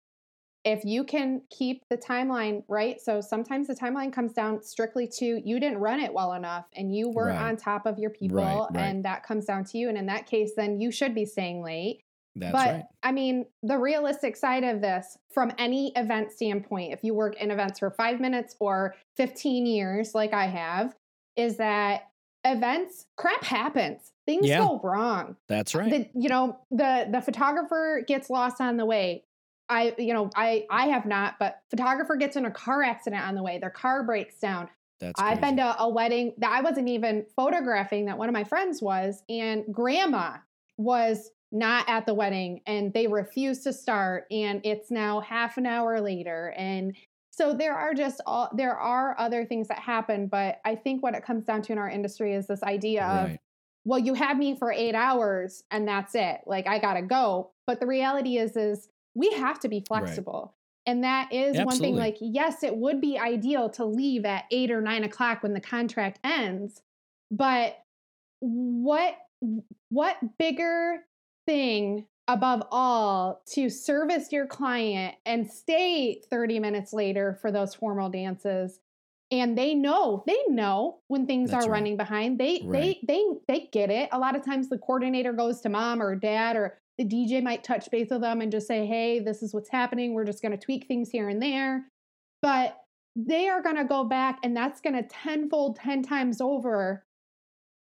if you can keep the timeline right, so sometimes the timeline comes down strictly to you didn't run it well enough and you weren't Right. on top of your people, right. and that comes down to you. And in that case, then you should be staying late. That's but right. I mean, the realistic side of this, from any event standpoint, if you work in events for five minutes or 15 years, like I have, is that events, crap happens. Things Yeah. go wrong. That's right. The, you know, the the photographer gets lost on the way. I, you know, I I have not, but photographer gets in a car accident on the way. Their car breaks down. That's I've been to a wedding that I wasn't even photographing that one of my friends was, and grandma was not at the wedding and they refuse to start. And it's now half an hour later. And so there are just all there are other things that happen. But I think what it comes down to in our industry is this idea of, well, you had me for eight hours and that's it. Like I gotta go. But the reality is, is we have to be flexible. And that is one thing, like, yes, it would be ideal to leave at eight or nine o'clock when the contract ends. But what what bigger thing above all to service your client and stay 30 minutes later for those formal dances. And they know they know when things That's are right. running behind. They Right. they they they get it. A lot of times the coordinator goes to mom or dad or the dj might touch base with them and just say hey this is what's happening. We're just going to tweak things here and there. But they are going to go back and that's going to tenfold 10 times over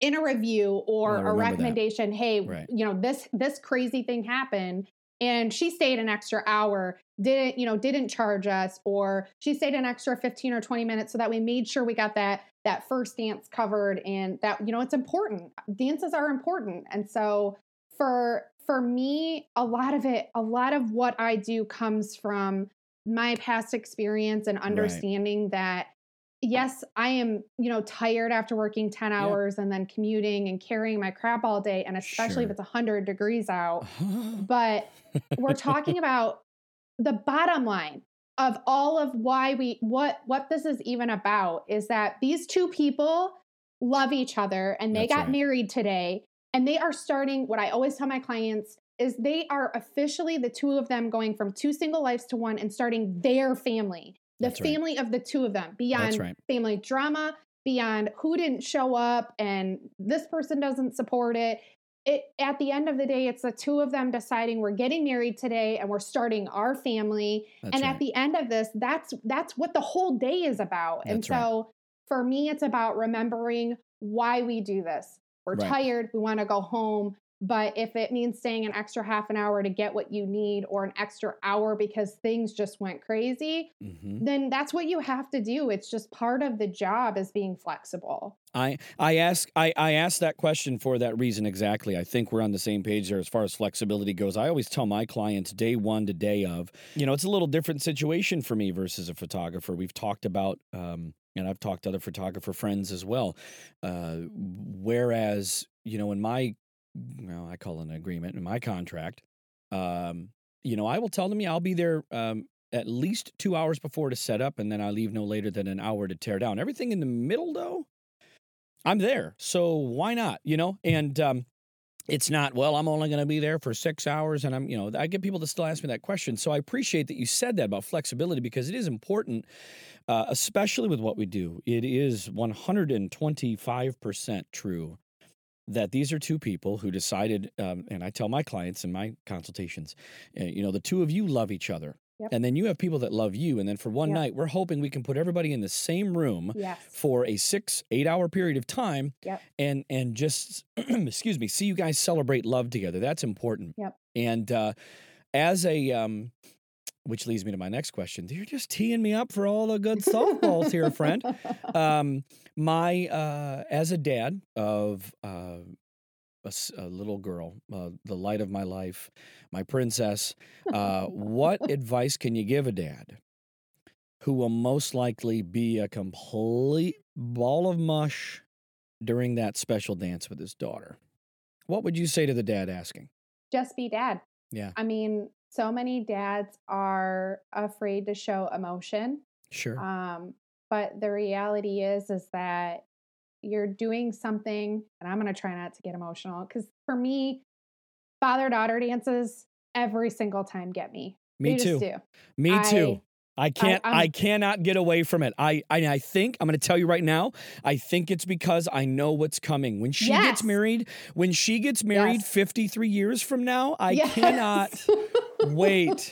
in a review or a remember that. recommendation hey Right. you know this this crazy thing happened and she stayed an extra hour didn't you know didn't charge us or she stayed an extra 15 or 20 minutes so that we made sure we got that that first dance covered and that you know it's important dances are important and so for for me a lot of it a lot of what i do comes from my past experience and understanding that yes i am you know tired after working 10 Yeah. hours and then commuting and carrying my crap all day and especially if Sure. it's 100 degrees out <laughs> but we're talking about the bottom line of all of why we what what this is even about is that these two people love each other and they That's got right. married today and they are starting what I always tell my clients is they are officially the two of them going from two single lives to one and starting their family the That's right. family of the two of them beyond right. family drama beyond who didn't show up and this person doesn't support it it at the end of the day it's the two of them deciding we're getting married today and we're starting our family That's and right. at the end of this that's that's what the whole day is about and That's right. so for me it's about remembering why we do this we're Right. tired we want to go home but if it means staying an extra half an hour to get what you need or an extra hour because things just went crazy Mhm. then that's what you have to do it's just part of the job is being flexible I I ask I, I asked that question for that reason exactly. I think we're on the same page there as far as flexibility goes. I always tell my clients day one to day of, you know, it's a little different situation for me versus a photographer. We've talked about, um, and I've talked to other photographer friends as well. Uh, whereas, you know, in my, well, I call it an agreement in my contract, um, you know, I will tell them, yeah, I'll be there um, at least two hours before to set up, and then I leave no later than an hour to tear down. Everything in the middle, though, I'm there. So why not? You know, and um, it's not, well, I'm only going to be there for six hours. And I'm, you know, I get people to still ask me that question. So I appreciate that you said that about flexibility because it is important, uh, especially with what we do. It is 125% true that these are two people who decided, um, and I tell my clients in my consultations, uh, you know, the two of you love each other. Yep. And then you have people that love you. And then for one Yep. night, we're hoping we can put everybody in the same room yes for a six eight hour period of time Yep. and and just <clears throat> excuse me see you guys celebrate love together that's important Yep. and uh as a um which leads me to my next question you're just teeing me up for all the good softballs here friend <laughs> um my uh as a dad of uh a, a little girl, uh, the light of my life, my princess. Uh, what <laughs> advice can you give a dad who will most likely be a complete ball of mush during that special dance with his daughter? What would you say to the dad asking? just be dad Yeah. i mean so many dads are afraid to show emotion Sure. um but the reality is is that you're doing something and i'm going to try not to get emotional because for me father daughter dances every single time get me Me They too. Me I- too. I can't. I, I'm- cannot get away from it. I. I, I think I'm going to tell you right now. I think it's because I know what's coming when she Yes. gets married. When she gets married, Yes. 53 years from now, I <laughs> Yes. cannot wait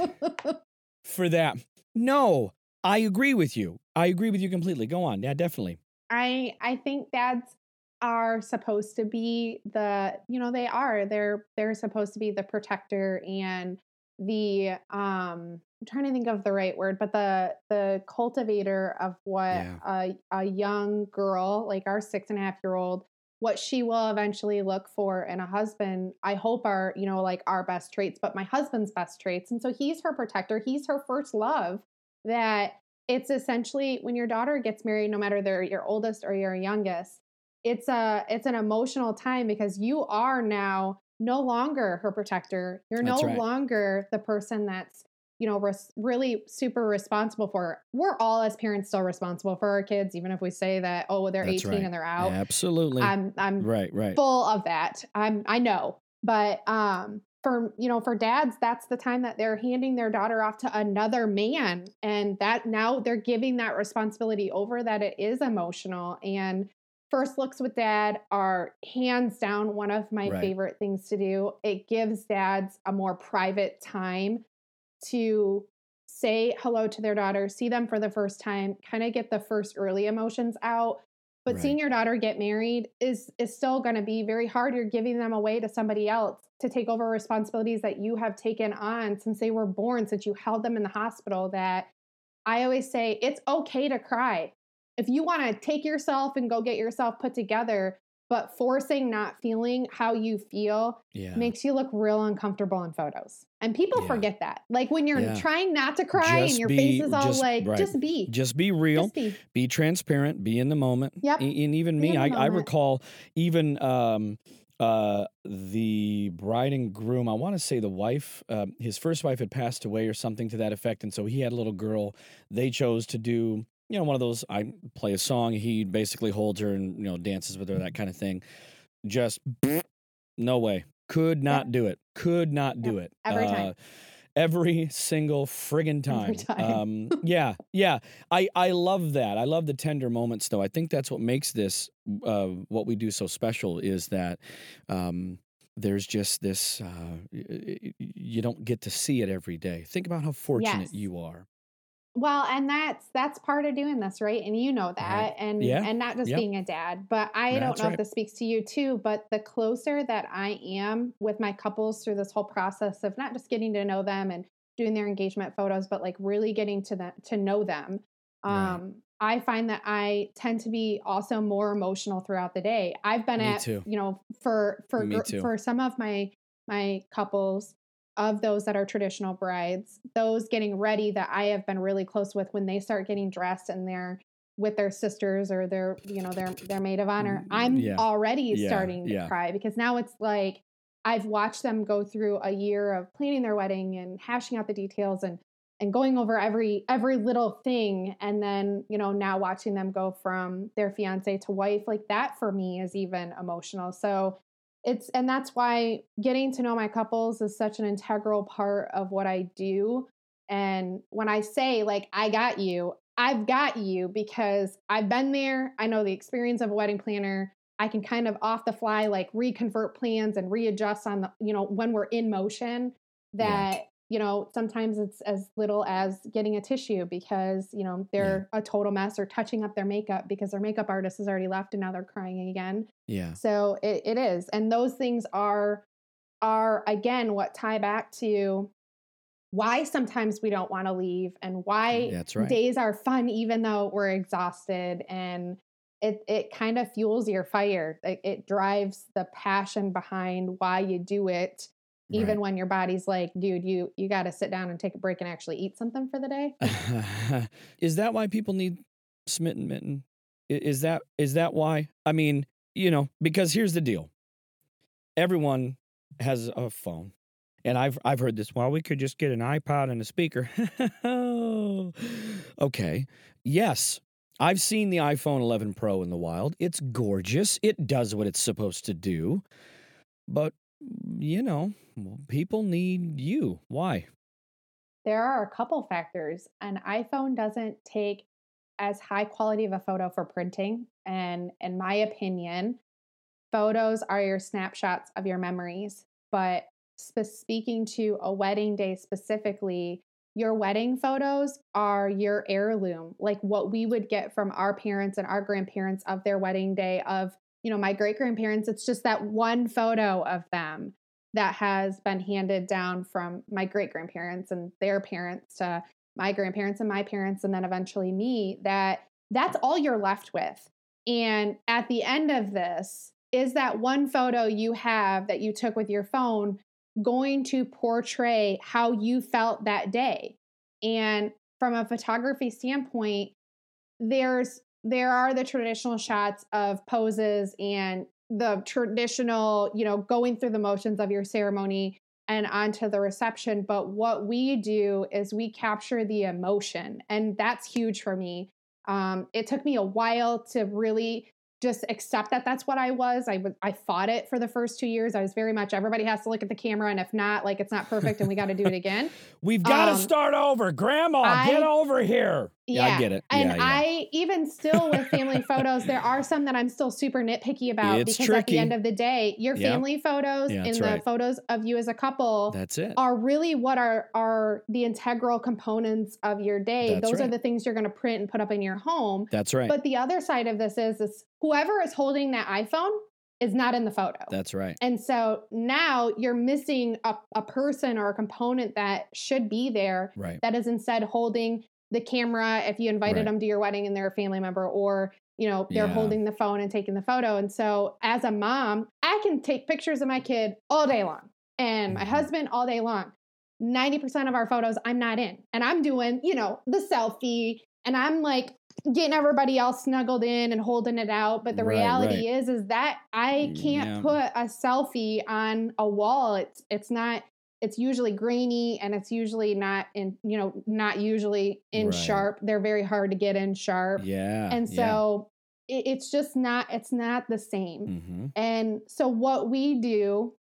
for that. No, I agree with you. I agree with you completely. Go on. Yeah, definitely. I I think dads are supposed to be the you know they are they're they're supposed to be the protector and the um I'm trying to think of the right word but the the cultivator of what Yeah. a a young girl like our six and a half year old what she will eventually look for in a husband i hope are you know like our best traits but my husband's best traits and so he's her protector he's her first love that it's essentially when your daughter gets married no matter they're your oldest or your youngest it's a it's an emotional time because you are now no longer her protector you're That's no right. longer the person that's you know res- really super responsible for we're all as parents still responsible for our kids even if we say that oh they're That's 18 right. and they're out Absolutely. i'm i'm right. Right. full of that i'm i know but um for you know for dads that's the time that they're handing their daughter off to another man and that now they're giving that responsibility over that it is emotional and first looks with dad are hands down one of my Right. favorite things to do it gives dads a more private time to say hello to their daughter see them for the first time kind of get the first early emotions out but Right. seeing your daughter get married is is still going to be very hard you're giving them away to somebody else to take over responsibilities that you have taken on since they were born since you held them in the hospital that i always say it's okay to cry if you want to take yourself and go get yourself put together but forcing not feeling how you feel Yeah. makes you look real uncomfortable in photos and people Yeah. forget that like when you're Yeah. trying not to cry Just and your be- face is all just- like right. just be Just be real. just be be transparent be in the moment Yep. A- and even Be me I, I recall even um uh the bride and groom i want to say the wife um, his first wife had passed away or something to that effect and so he had a little girl they chose to do you know one of those i play a song he basically holds her and you know dances with her that kind of thing just no way could not do it could not do it Every time. Uh, every single friggin' time. Every time. Um, <laughs> yeah, yeah. I I love that. I love the tender moments, though. I think that's what makes this uh, what we do so special. Is that um, there's just this uh, you don't get to see it every day. Think about how fortunate Yes. you are. Well, and that's that's part of doing this, right? And you know that, and Yeah. and not just Yep. being a dad, but I don't know right. if this speaks to you too. But the closer that I am with my couples through this whole process of not just getting to know them and doing their engagement photos, but like really getting to them to know them, Right. um, I find that I tend to be also more emotional throughout the day. I've been Me at too. you know for for gr- for some of my my couples of those that are traditional brides, those getting ready that I have been really close with when they start getting dressed and they're with their sisters or their, you know, their their maid of honor. I'm Mm, yeah. already Yeah, starting to yeah. cry because now it's like I've watched them go through a year of planning their wedding and hashing out the details and and going over every every little thing and then, you know, now watching them go from their fiance to wife, like that for me is even emotional. So it's and that's why getting to know my couples is such an integral part of what I do. And when I say like I got you, I've got you because I've been there. I know the experience of a wedding planner. I can kind of off the fly like reconvert plans and readjust on the, you know, when we're in motion Yeah. You know, sometimes it's as little as getting a tissue because, you know, they're a total mess or touching up their makeup because their makeup artist has already left and now they're crying again. Yeah. So it, it is. And those things are are again what tie back to why sometimes we don't want to leave and why That's right. days are fun even though we're exhausted and it it kind of fuels your fire. It, it drives the passion behind why you do it even when your body's like, dude, you you got to sit down and take a break and actually eat something for the day. <laughs> Is that why people need smitten mitten? Is that is that why? I mean, you know, because here's the deal. Everyone has a phone. And I've I've heard this. Well, we could just get an iPod and a speaker. <laughs> okay. Yes. I've seen the iPhone 11 Pro in the wild. It's gorgeous. It does what it's supposed to do. But you know, people need you. Why? there are a couple factors. An iPhone doesn't take as high quality of a photo for printing. And in my opinion, photos are your snapshots of your memories. But spe- speaking to a wedding day specifically, your wedding photos are your heirloom, like what we would get from our parents and our grandparents of their wedding day. Of, you know, my great grandparents, it's just that one photo of them that has been handed down from my great grandparents and their parents to my grandparents and my parents and then eventually me that that's all you're left with. And at the end of this is that one photo you have that you took with your phone going to portray how you felt that day? And from a photography standpoint there's there are the traditional shots of poses and the traditional, you know, going through the motions of your ceremony and onto the reception. But what we do is we capture the emotion, and that's huge for me. Um, it took me a while to really just accept that that's what I was. I was I fought it for the first two years. I was very much everybody has to look at the camera, and if not, like it's not perfect, and we got to do it again. <laughs> We've got to Um, start over. Grandma, I- get over here. Yeah, I get it. And yeah, yeah. I even still with family photos, there are some that I'm still super nitpicky about It's because at the end of the day, your Yeah. family photos Yeah, and that's the right. photos of you as a couple That's it. are really what are are the integral components of your day. That's Those are the things you're going to print and put up in your home. That's right. But the other side of this is, is whoever is holding that iPhone is not in the photo. That's right. And so now you're missing a, a person or a component that should be there Right. that is instead holding the camera if you invited Right. them to your wedding and they're a family member or you know they're Yeah. holding the phone and taking the photo and so as a mom i can take pictures of my kid all day long and my Mhm. husband all day long 90% of our photos i'm not in and i'm doing you know the selfie and i'm like getting everybody else snuggled in and holding it out but the Right, reality is is that i can't Yeah. put a selfie on a wall it's it's not it's usually grainy and it's usually not in you know not usually in Right. sharp they're very hard to get in sharp Yeah. and so it, it's just not it's not the same hmm and so what we do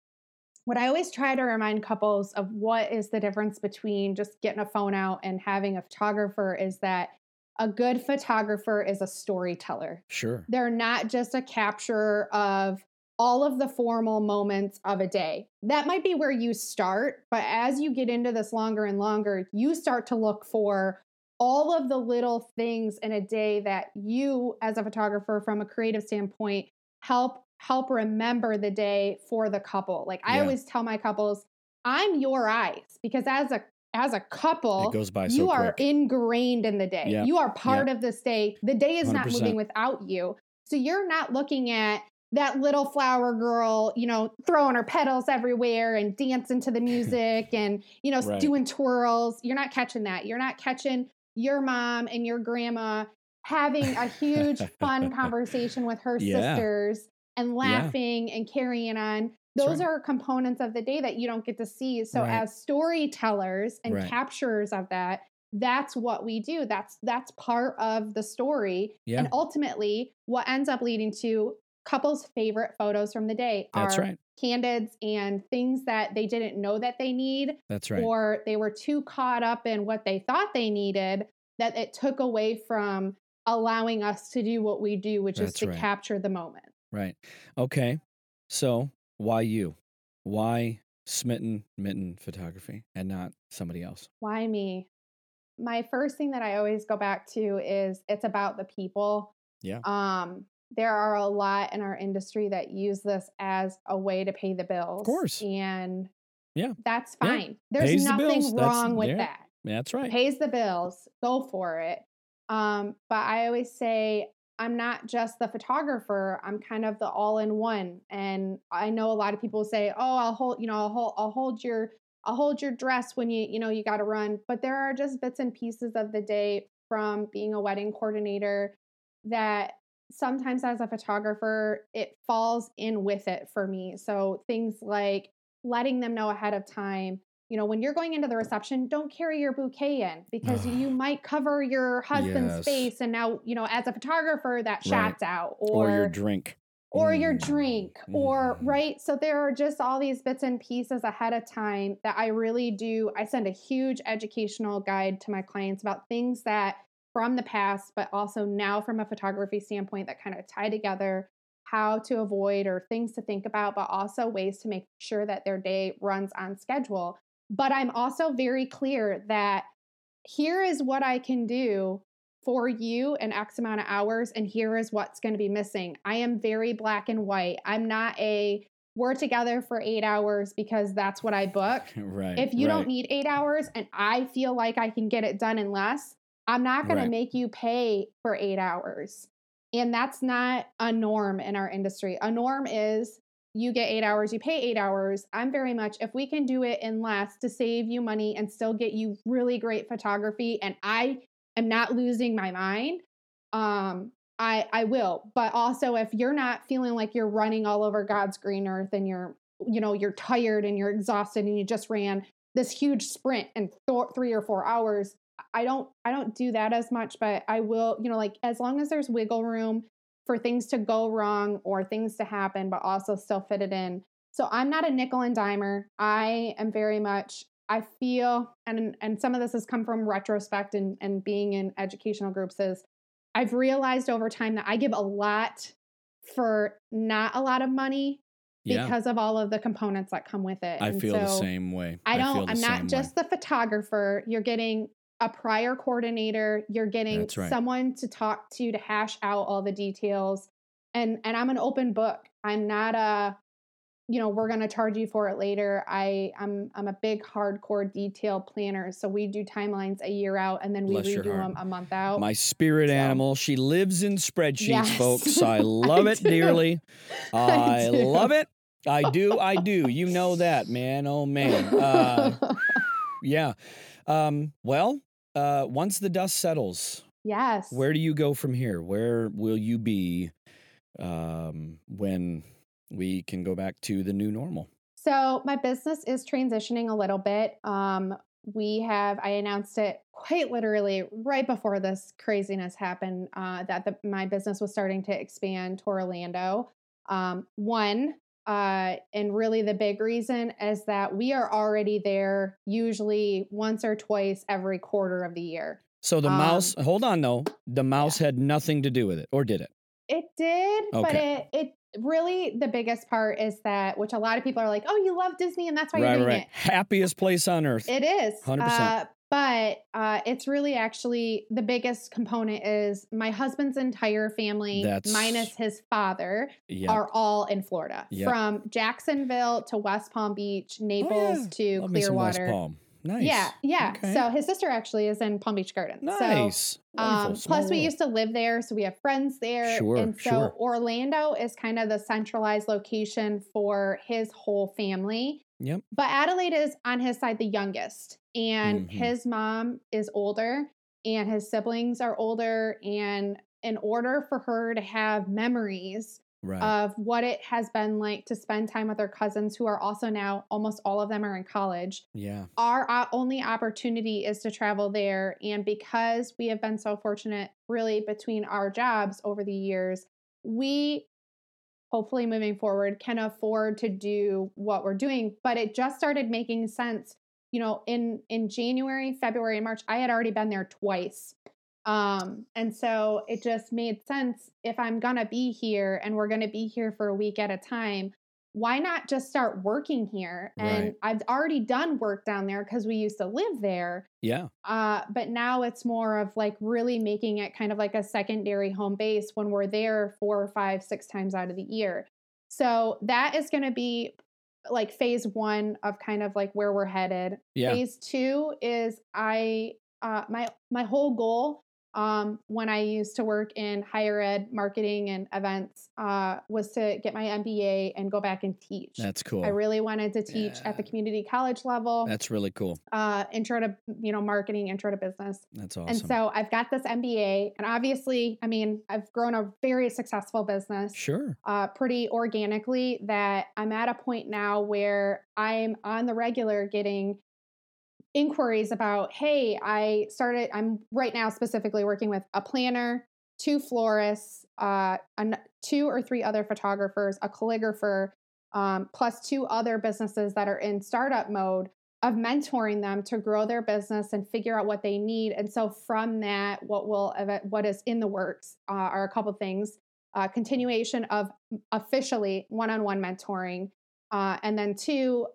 what i always try to remind couples of what is the difference between just getting a phone out and having a photographer is that a good photographer is a storyteller Sure. they're not just a capture of all of the formal moments of a day. That might be where you start, but as you get into this longer and longer, you start to look for all of the little things in a day that you as a photographer from a creative standpoint help help remember the day for the couple. Like I Yeah. always tell my couples, I'm your eyes because as a as a couple, It goes by so you are quick. ingrained in the day. Yeah. You are part of this day. The day is not 100%. moving without you. So you're not looking at that little flower girl, you know, throwing her petals everywhere and dancing to the <laughs> music and, you know, Right. doing twirls. You're not catching that. You're not catching your mom and your grandma having a huge fun <laughs> conversation with her Yeah. sisters and laughing and carrying on. Those right. are components of the day that you don't get to see. So Right. as storytellers and capturers of that, that's what we do. That's that's part of the story. Yeah. And ultimately, what ends up leading to couples' favorite photos from the day That's are right. candids and things that they didn't know that they need, That's right. or they were too caught up in what they thought they needed that it took away from allowing us to do what we do, which That's is to right. capture the moment. Right. Okay. So why you? Why smitten mitten photography and not somebody else? Why me? My first thing that I always go back to is it's about the people. Yeah. Um, there are a lot in our industry that use this as a way to pay the bills. Of course. And Yeah. that's Yeah. fine. There's Pays the nothing. That's- wrong with yeah. that. That's right. Pays the bills. Go for it. Um, but I always say I'm not just the photographer. I'm kind of the all-in-one. And I know a lot of people say, "Oh, I'll hold, you know, I'll hold, I'll hold your, I'll hold your dress when you, you know, you got to run." But there are just bits and pieces of the day from being a wedding coordinator that sometimes as a photographer it falls in with it for me. So things like letting them know ahead of time you know, when you're going into the reception, don't carry your bouquet in because you <sighs> might cover your husband's Yes. face. And now, you know, as a photographer, that Right. shot's out. Or, Or, your drink. or your Mm. drink. Or, Mhm. right? So there are just all these bits and pieces ahead of time that I really do. I send a huge educational guide to my clients about things that from the past, but also now from a photography standpoint that kind of tie together how to avoid or things to think about, but also ways to make sure that their day runs on schedule. But I'm also very clear that here is what I can do for you in X amount of hours, and here is what's going to be missing. I am very black and white. I'm not a we're together for eight hours because that's what I book. <laughs> right. If you right. don't need eight hours and I feel like I can get it done in less, I'm not going Right. to make you pay for eight hours. And that's not a norm in our industry. A norm is you get eight hours, you pay eight hours. I'm very much, if we can do it in less to save you money and still get you really great photography, and I am not losing my mind, um, I, I will. But also, if you're not feeling like you're running all over God's green earth and you're, you know, you're tired and you're exhausted and you just ran this huge sprint in th- three or four hours, I don't, I don't do that as much. But I will, you know, like as long as there's wiggle room for things to go wrong or things to happen, but also still fit it in. So I'm not a nickel and dimer. I am very much, I feel, and and some of this has come from retrospect and, and being in educational groups is I've realized over time that I give a lot for not a lot of money Yeah. because of all of the components that come with it. I And feel the so same way. I don't, the I'm same not way. just the photographer. You're getting a prior coordinator, you're getting right. someone to talk to to hash out all the details. And and I'm an open book. I'm not a you know, we're going to charge you for it later. I I'm I'm a big hardcore detail planner. So we do timelines a year out and then we Bless redo them a month out. My spirit So- animal. She lives in spreadsheets, Yes, folks. I <laughs> love it do. dearly. <laughs> I I love it. I do. I do. You know that, man. Oh man. Uh, <laughs> yeah. Um, well, uh, once the dust settles, yes. where do you go from here? Where will you be um, when we can go back to the new normal? So my business is transitioning a little bit. Um, we have I announced it quite literally right before this craziness happened uh, that the, my business was starting to expand to Orlando. Um, one, uh, and really the big reason is that we are already there usually once or twice every quarter of the year. So the Um, mouse. Hold on, though. The mouse had nothing to do with it, or did it? It did, but it it really the biggest part is that which a lot of people are like, oh, you love Disney and that's why right, you're doing right. it. Happiest place on earth. It is. 100%. Uh, but uh, it's really actually the biggest component is my husband's entire family, That's- minus his father, yeah. are all in Florida. Yep. From Jacksonville to West Palm Beach, Naples Oh, yeah. to Love me some West Clearwater. Palm. Nice. Yeah, yeah. Okay. So his sister actually is in Palm Beach Gardens. Nice. Wonderful. um, plus, we used to live there, so we have friends there. Sure, and so sure. Orlando is kind of the centralized location for his whole family. Yep. But Adelaide is on his side the youngest, and Mhm. his mom is older, and his siblings are older. And in order for her to have memories Right. of what it has been like to spend time with her cousins, who are also now almost all of them are in college, yeah. our uh, only opportunity is to travel there. And because we have been so fortunate, really, between our jobs over the years, we hopefully moving forward can afford to do what we're doing. But it just started making sense. You know, in in January, February, and March, I had already been there twice. Um, and so it just made sense if I'm gonna be here and we're gonna be here for a week at a time, why not just start working here? And Right. I've already done work down there because we used to live there. Yeah. Uh, but now it's more of like really making it kind of like a secondary home base when we're there four or five, six times out of the year. So that is going to be like phase one of kind of like where we're headed. Yeah. Phase two is I uh, my my whole goal um, when I used to work in higher ed marketing and events uh, was to get my MBA and go back and teach. That's cool. I really wanted to teach at the community college level That's really cool. uh, intro to you know marketing, intro to business. That's awesome. And so I've got this MBA, and obviously, I mean, I've grown a very successful business sure. uh, pretty organically. That I'm at a point now where I'm on the regular getting inquiries about, hey, I started. I'm right now specifically working with a planner, two florists, uh, an, two or three other photographers, a calligrapher, um, plus two other businesses that are in startup mode of mentoring them to grow their business and figure out what they need. And so from that, what will what is in the works uh, are a couple things: uh, continuation of officially one-on-one mentoring, uh, and then two.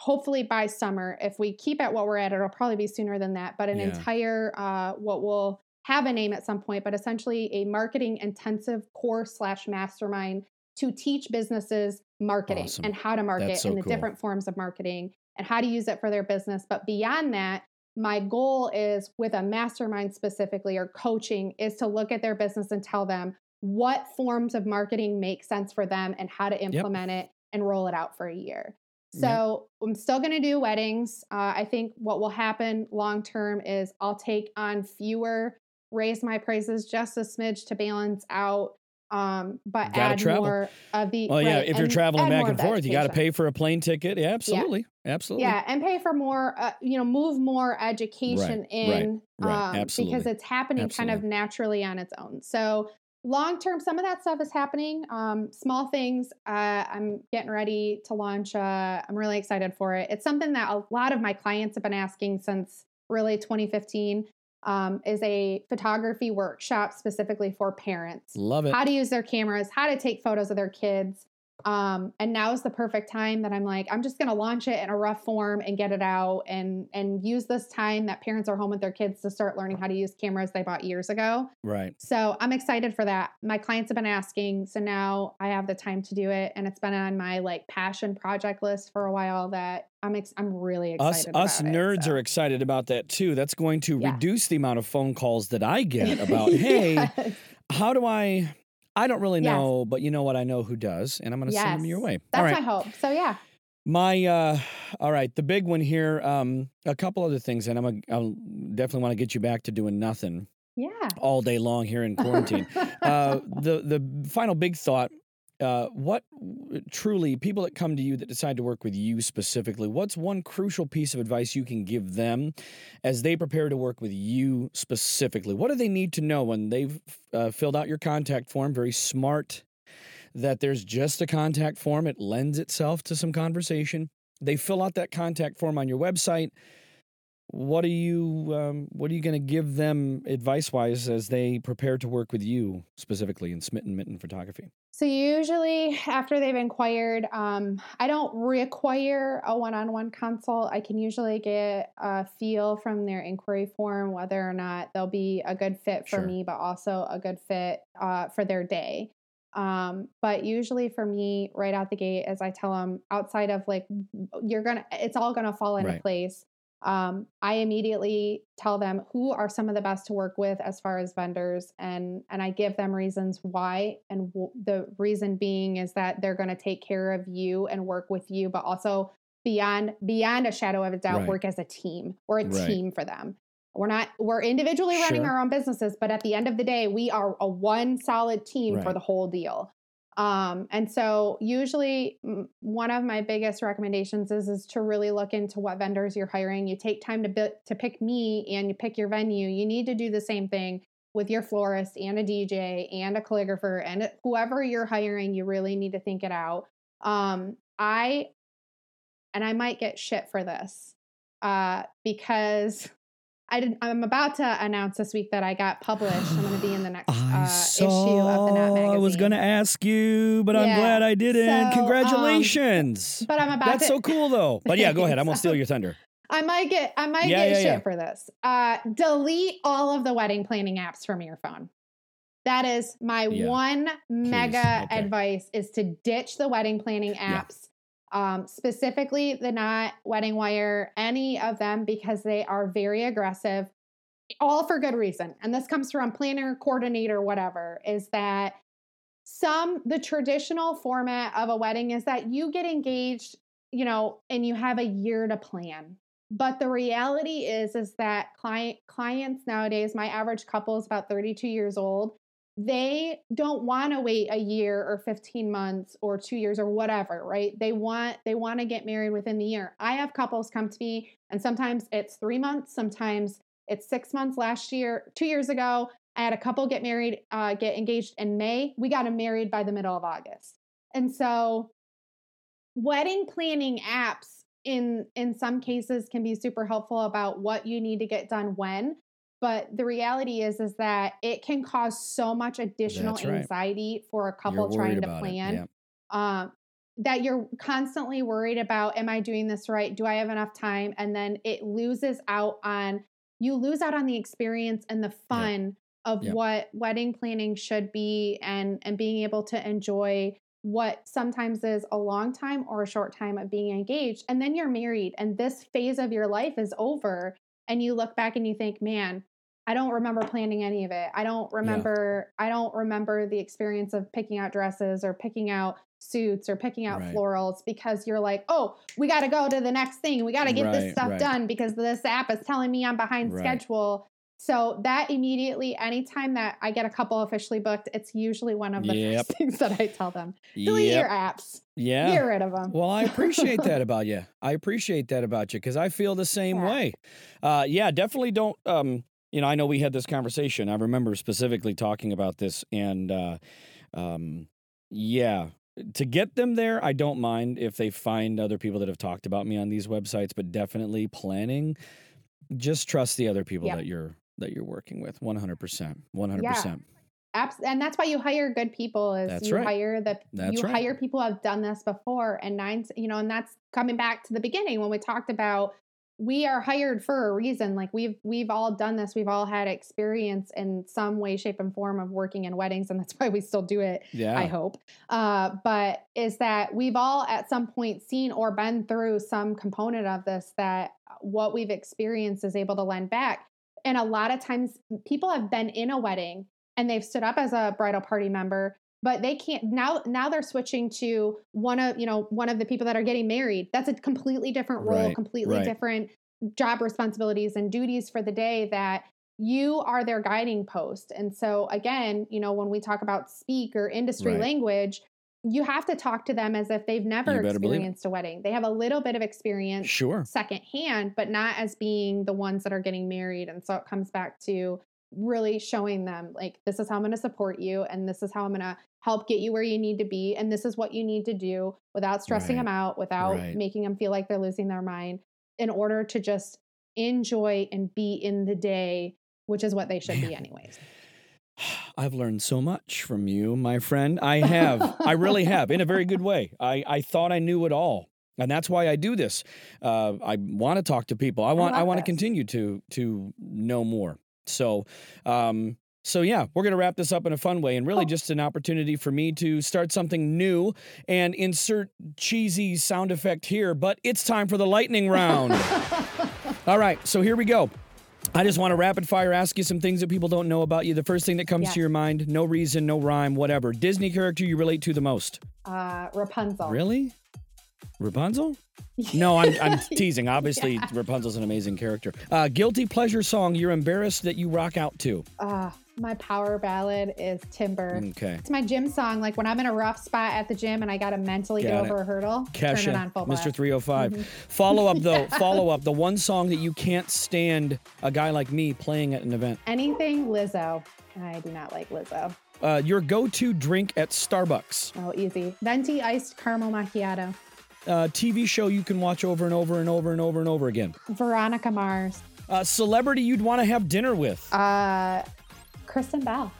Hopefully by summer if we keep at what we're at it'll probably be sooner than that but an Yeah. entire uh, what will have a name at some point but essentially a marketing intensive course slash mastermind to teach businesses marketing Awesome. and how to market so and the cool. different forms of marketing and how to use it for their business but beyond that my goal is with a mastermind specifically or coaching is to look at their business and tell them what forms of marketing make sense for them and how to implement it and roll it out for a year Yep. so I'm still going to do weddings. Uh, I think what will happen long term is I'll take on fewer, raise my prices just a smidge to balance out, um, but add travel. more of the. Well, yeah. If you're traveling back and forth, you got to pay for a plane ticket. Yeah, absolutely. Absolutely. Yeah, and pay for more, uh, you know, move more education right, in right, um, absolutely, because it's happening kind of naturally on its own. So long term, some of that stuff is happening. Um, small things. Uh, I'm getting ready to launch. Uh, I'm really excited for it. It's something that a lot of my clients have been asking since really 2015. Um, is a photography workshop specifically for parents. Love it. How to use their cameras, how to take photos of their kids. Um, and now is the perfect time that I'm like, I'm just gonna launch it in a rough form and get it out and and use this time that parents are home with their kids to start learning how to use cameras they bought years ago. right. So I'm excited for that. My clients have been asking, so now I have the time to do it, and it's been on my like passion project list for a while. That I'm ex- I'm really excited. us about it, nerds so. are excited about that too. That's going to Yeah. reduce the amount of phone calls that I get about, <laughs> hey, Yes. how do I I don't really Yes. know, but you know what? I know who does, and I'm going to send them your way. That's All right. my hope. So yeah, My uh all right, the big one here, um a couple other things and I'm a, I'll definitely want to get you back to doing nothing yeah. all day long here in quarantine. <laughs> uh the the final big thought uh what truly people that come to you that decide to work with you specifically, what's one crucial piece of advice you can give them as they prepare to work with you specifically? What do they need to know when they've uh, filled out your contact form? Very smart that there's just a contact form. It lends itself to some conversation. They fill out that contact form on your website. What are you um, What are you going to give them advice wise as they prepare to work with you specifically in Smitten Mitten Photography? So usually after they've inquired, um, I don't require a one-on-one consult. I can usually get a feel from their inquiry form whether or not they'll be a good fit for Sure. me, but also a good fit uh, for their day. Um, but usually for me, right out the gate, as I tell them, outside of like you're gonna, it's all gonna fall into Right. place. Um, I immediately tell them who are some of the best to work with as far as vendors, and and I give them reasons why. And w- the reason being is that they're going to take care of you and work with you, but also beyond beyond a shadow of a doubt, Right. work as a team. We're a Right. team for them. We're not we're individually running Sure. our own businesses, but at the end of the day, we are a one solid team for the whole deal. Um, and so usually one of my biggest recommendations is is to really look into what vendors you're hiring. You take time to bi- to pick me and you pick your venue. You need to do the same thing with your florist and a DJ and a calligrapher and whoever you're hiring. You really need to think it out. Um, I and I might get shit for this uh, because I did, I'm about to announce this week that I got published. I'm going to be in the next <gasps> uh, issue of the Knot magazine. I was going to ask you, but I'm glad I didn't. So, um, Congratulations. But I'm about That's to. so cool, though. But yeah, go ahead. I'm gonna <laughs> steal your thunder. I might get. I might Yeah, get yeah, shit yeah. for this. Uh, delete all of the wedding planning apps from your phone. That is my Yeah. one mega Okay. advice: is to ditch the wedding planning Yeah. apps. Um, specifically, the Knot, Wedding Wire, any of them, because they are very aggressive, all for good reason. And this comes from planner, coordinator, whatever. Is that some the traditional format of a wedding is that you get engaged, you know, and you have a year to plan. But the reality is is that client clients nowadays, my average couple is about 32 years old. They don't want to wait a year or 15 months or 2 years or whatever, right? They want they want to get married within the year. I have couples come to me and sometimes it's 3 months, sometimes it's 6 months last year, 2 years ago, I had a couple get married, uh, get engaged in May. We got them married by the middle of August. And so wedding planning apps in in some cases can be super helpful about what you need to get done when. But the reality is is that it can cause so much additional right. anxiety for a couple You're trying to plan. Yeah. um, that you're constantly worried about am i doing this right do i have enough time and then it loses out on you lose out on the experience and the fun of Yep. what wedding planning should be and and being able to enjoy what sometimes is a long time or a short time of being engaged and then you're married and this phase of your life is over and you look back and you think man I don't remember planning any of it. I don't remember I don't remember the experience of picking out dresses or picking out suits or picking out Right. florals because you're like, "Oh, we got to go to the next thing. We got to get Right, this stuff right. done because this app is telling me I'm behind schedule." So that immediately anytime that I get a couple officially booked, it's usually one of the Yep. first <laughs> things that I tell them. Delete your apps. Yeah. Get rid of them. Well, <laughs> I appreciate that about you. I appreciate that about you because I feel the same Yeah. way. Uh, yeah, definitely don't. Um, you know, I know we had this conversation. I remember specifically talking about this, and uh, um, yeah, to get them there, I don't mind if they find other people that have talked about me on these websites, but definitely planning. Just trust the other people Yep. that you're that you're working with. One hundred percent. One hundred percent. Abs- and that's why you hire good people is That's you right. hire the That's you right. hire people who have done this before and nine you know and that's coming back to the beginning when we talked about we are hired for a reason like we've we've all done this we've all had experience in some way shape and form of working in weddings and that's <laughs> why we still do it Yeah. I hope. Uh, but is that we've all at some point seen or been through some component of this that what we've experienced is able to lend back. And a lot of times people have been in a wedding and they've stood up as a bridal party member but they can't now now they're switching to one of you know one of the people that are getting married that's a completely different role Right, completely right. different job responsibilities and duties for the day that you are their guiding post. And so again, you know, when we talk about speak or industry Right. language, you have to talk to them as if they've never experienced a wedding. They have a little bit of experience Sure. secondhand, but not as being the ones that are getting married. And so it comes back to really showing them like this is how I'm going to support you and this is how I'm going to help get you where you need to be and this is what you need to do without stressing Right. them out, without Right. making them feel like they're losing their mind in order to just enjoy and be in the day, which is what they should Man. be anyways. <sighs> I've learned so much from you, my friend. I have. I really have, in a very good way. I, I thought I knew it all. And that's why I do this. Uh, I want to talk to people. I want I, love want to continue to to know more. So um so yeah, we're gonna wrap this up in a fun way and really Cool. just an opportunity for me to start something new and insert cheesy sound effect here, but it's time for the lightning round. <laughs> All right, so here we go. I just want to rapid fire ask you some things that people don't know about you. The first thing that comes Yes. to your mind, no reason, no rhyme, whatever. Disney character you relate to the most. Uh, Rapunzel. Really? Rapunzel? No, <laughs> I'm, I'm teasing. Obviously, Yeah. Rapunzel's an amazing character. Uh, guilty pleasure song you're embarrassed that you rock out to. Uh, my power ballad is Timber. Okay. It's my gym song. Like when I'm in a rough spot at the gym and I got to mentally Got get it. over a hurdle, turn it on full blast. Mr. 305. Mm-hmm. Follow up, though. <laughs> Follow up. The one song that you can't stand a guy like me playing at an event. Anything Lizzo. I do not like Lizzo. Uh, your go to drink at Starbucks. Oh, easy. Venti iced caramel macchiato. Uh, TV show you can watch over and over and over and over and over again. Veronica Mars. Uh, celebrity you'd want to have dinner with. Uh, Kristen Bell.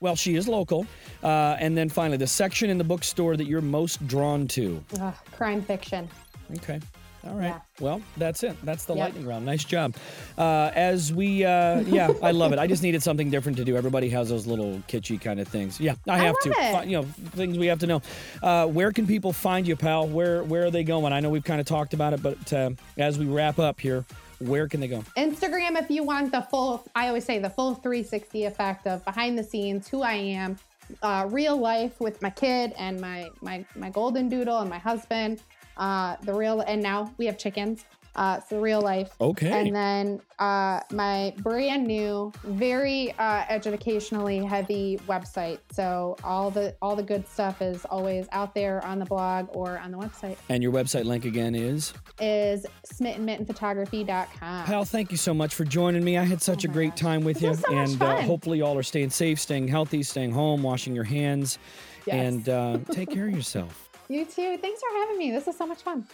Well, she is local. Uh, and then finally, the section in the bookstore that you're most drawn to. Ugh, crime fiction. Okay. All right. Yeah. Well, that's it. That's the Yep. lightning round. Nice job. Uh, as we, uh, yeah, I love it. I just needed something different to do. Everybody has those little kitschy kind of things. Yeah, I have to. love it. You know, things we have to know. Uh, where can people find you, pal? Where Where are they going? I know we've kind of talked about it, but uh, as we wrap up here, where can they go? Instagram, if you want the full, I always say the full 360 effect of behind the scenes, who I am, uh, real life with my kid and my my my golden doodle and my husband. Uh, the real, and now we have chickens. Uh, so real life. Okay. And then uh, my brand new, very uh, educationally heavy website. So all the all the good stuff is always out there on the blog or on the website. And your website link again is? Is smittenmittenphotography.com. Pal, thank you so much for joining me. I had such Oh a great gosh. time with This you. so and uh, hopefully, y'all are staying safe, staying healthy, staying home, washing your hands, Yes. and uh, take care of yourself. You too. Thanks for having me. This is so much fun.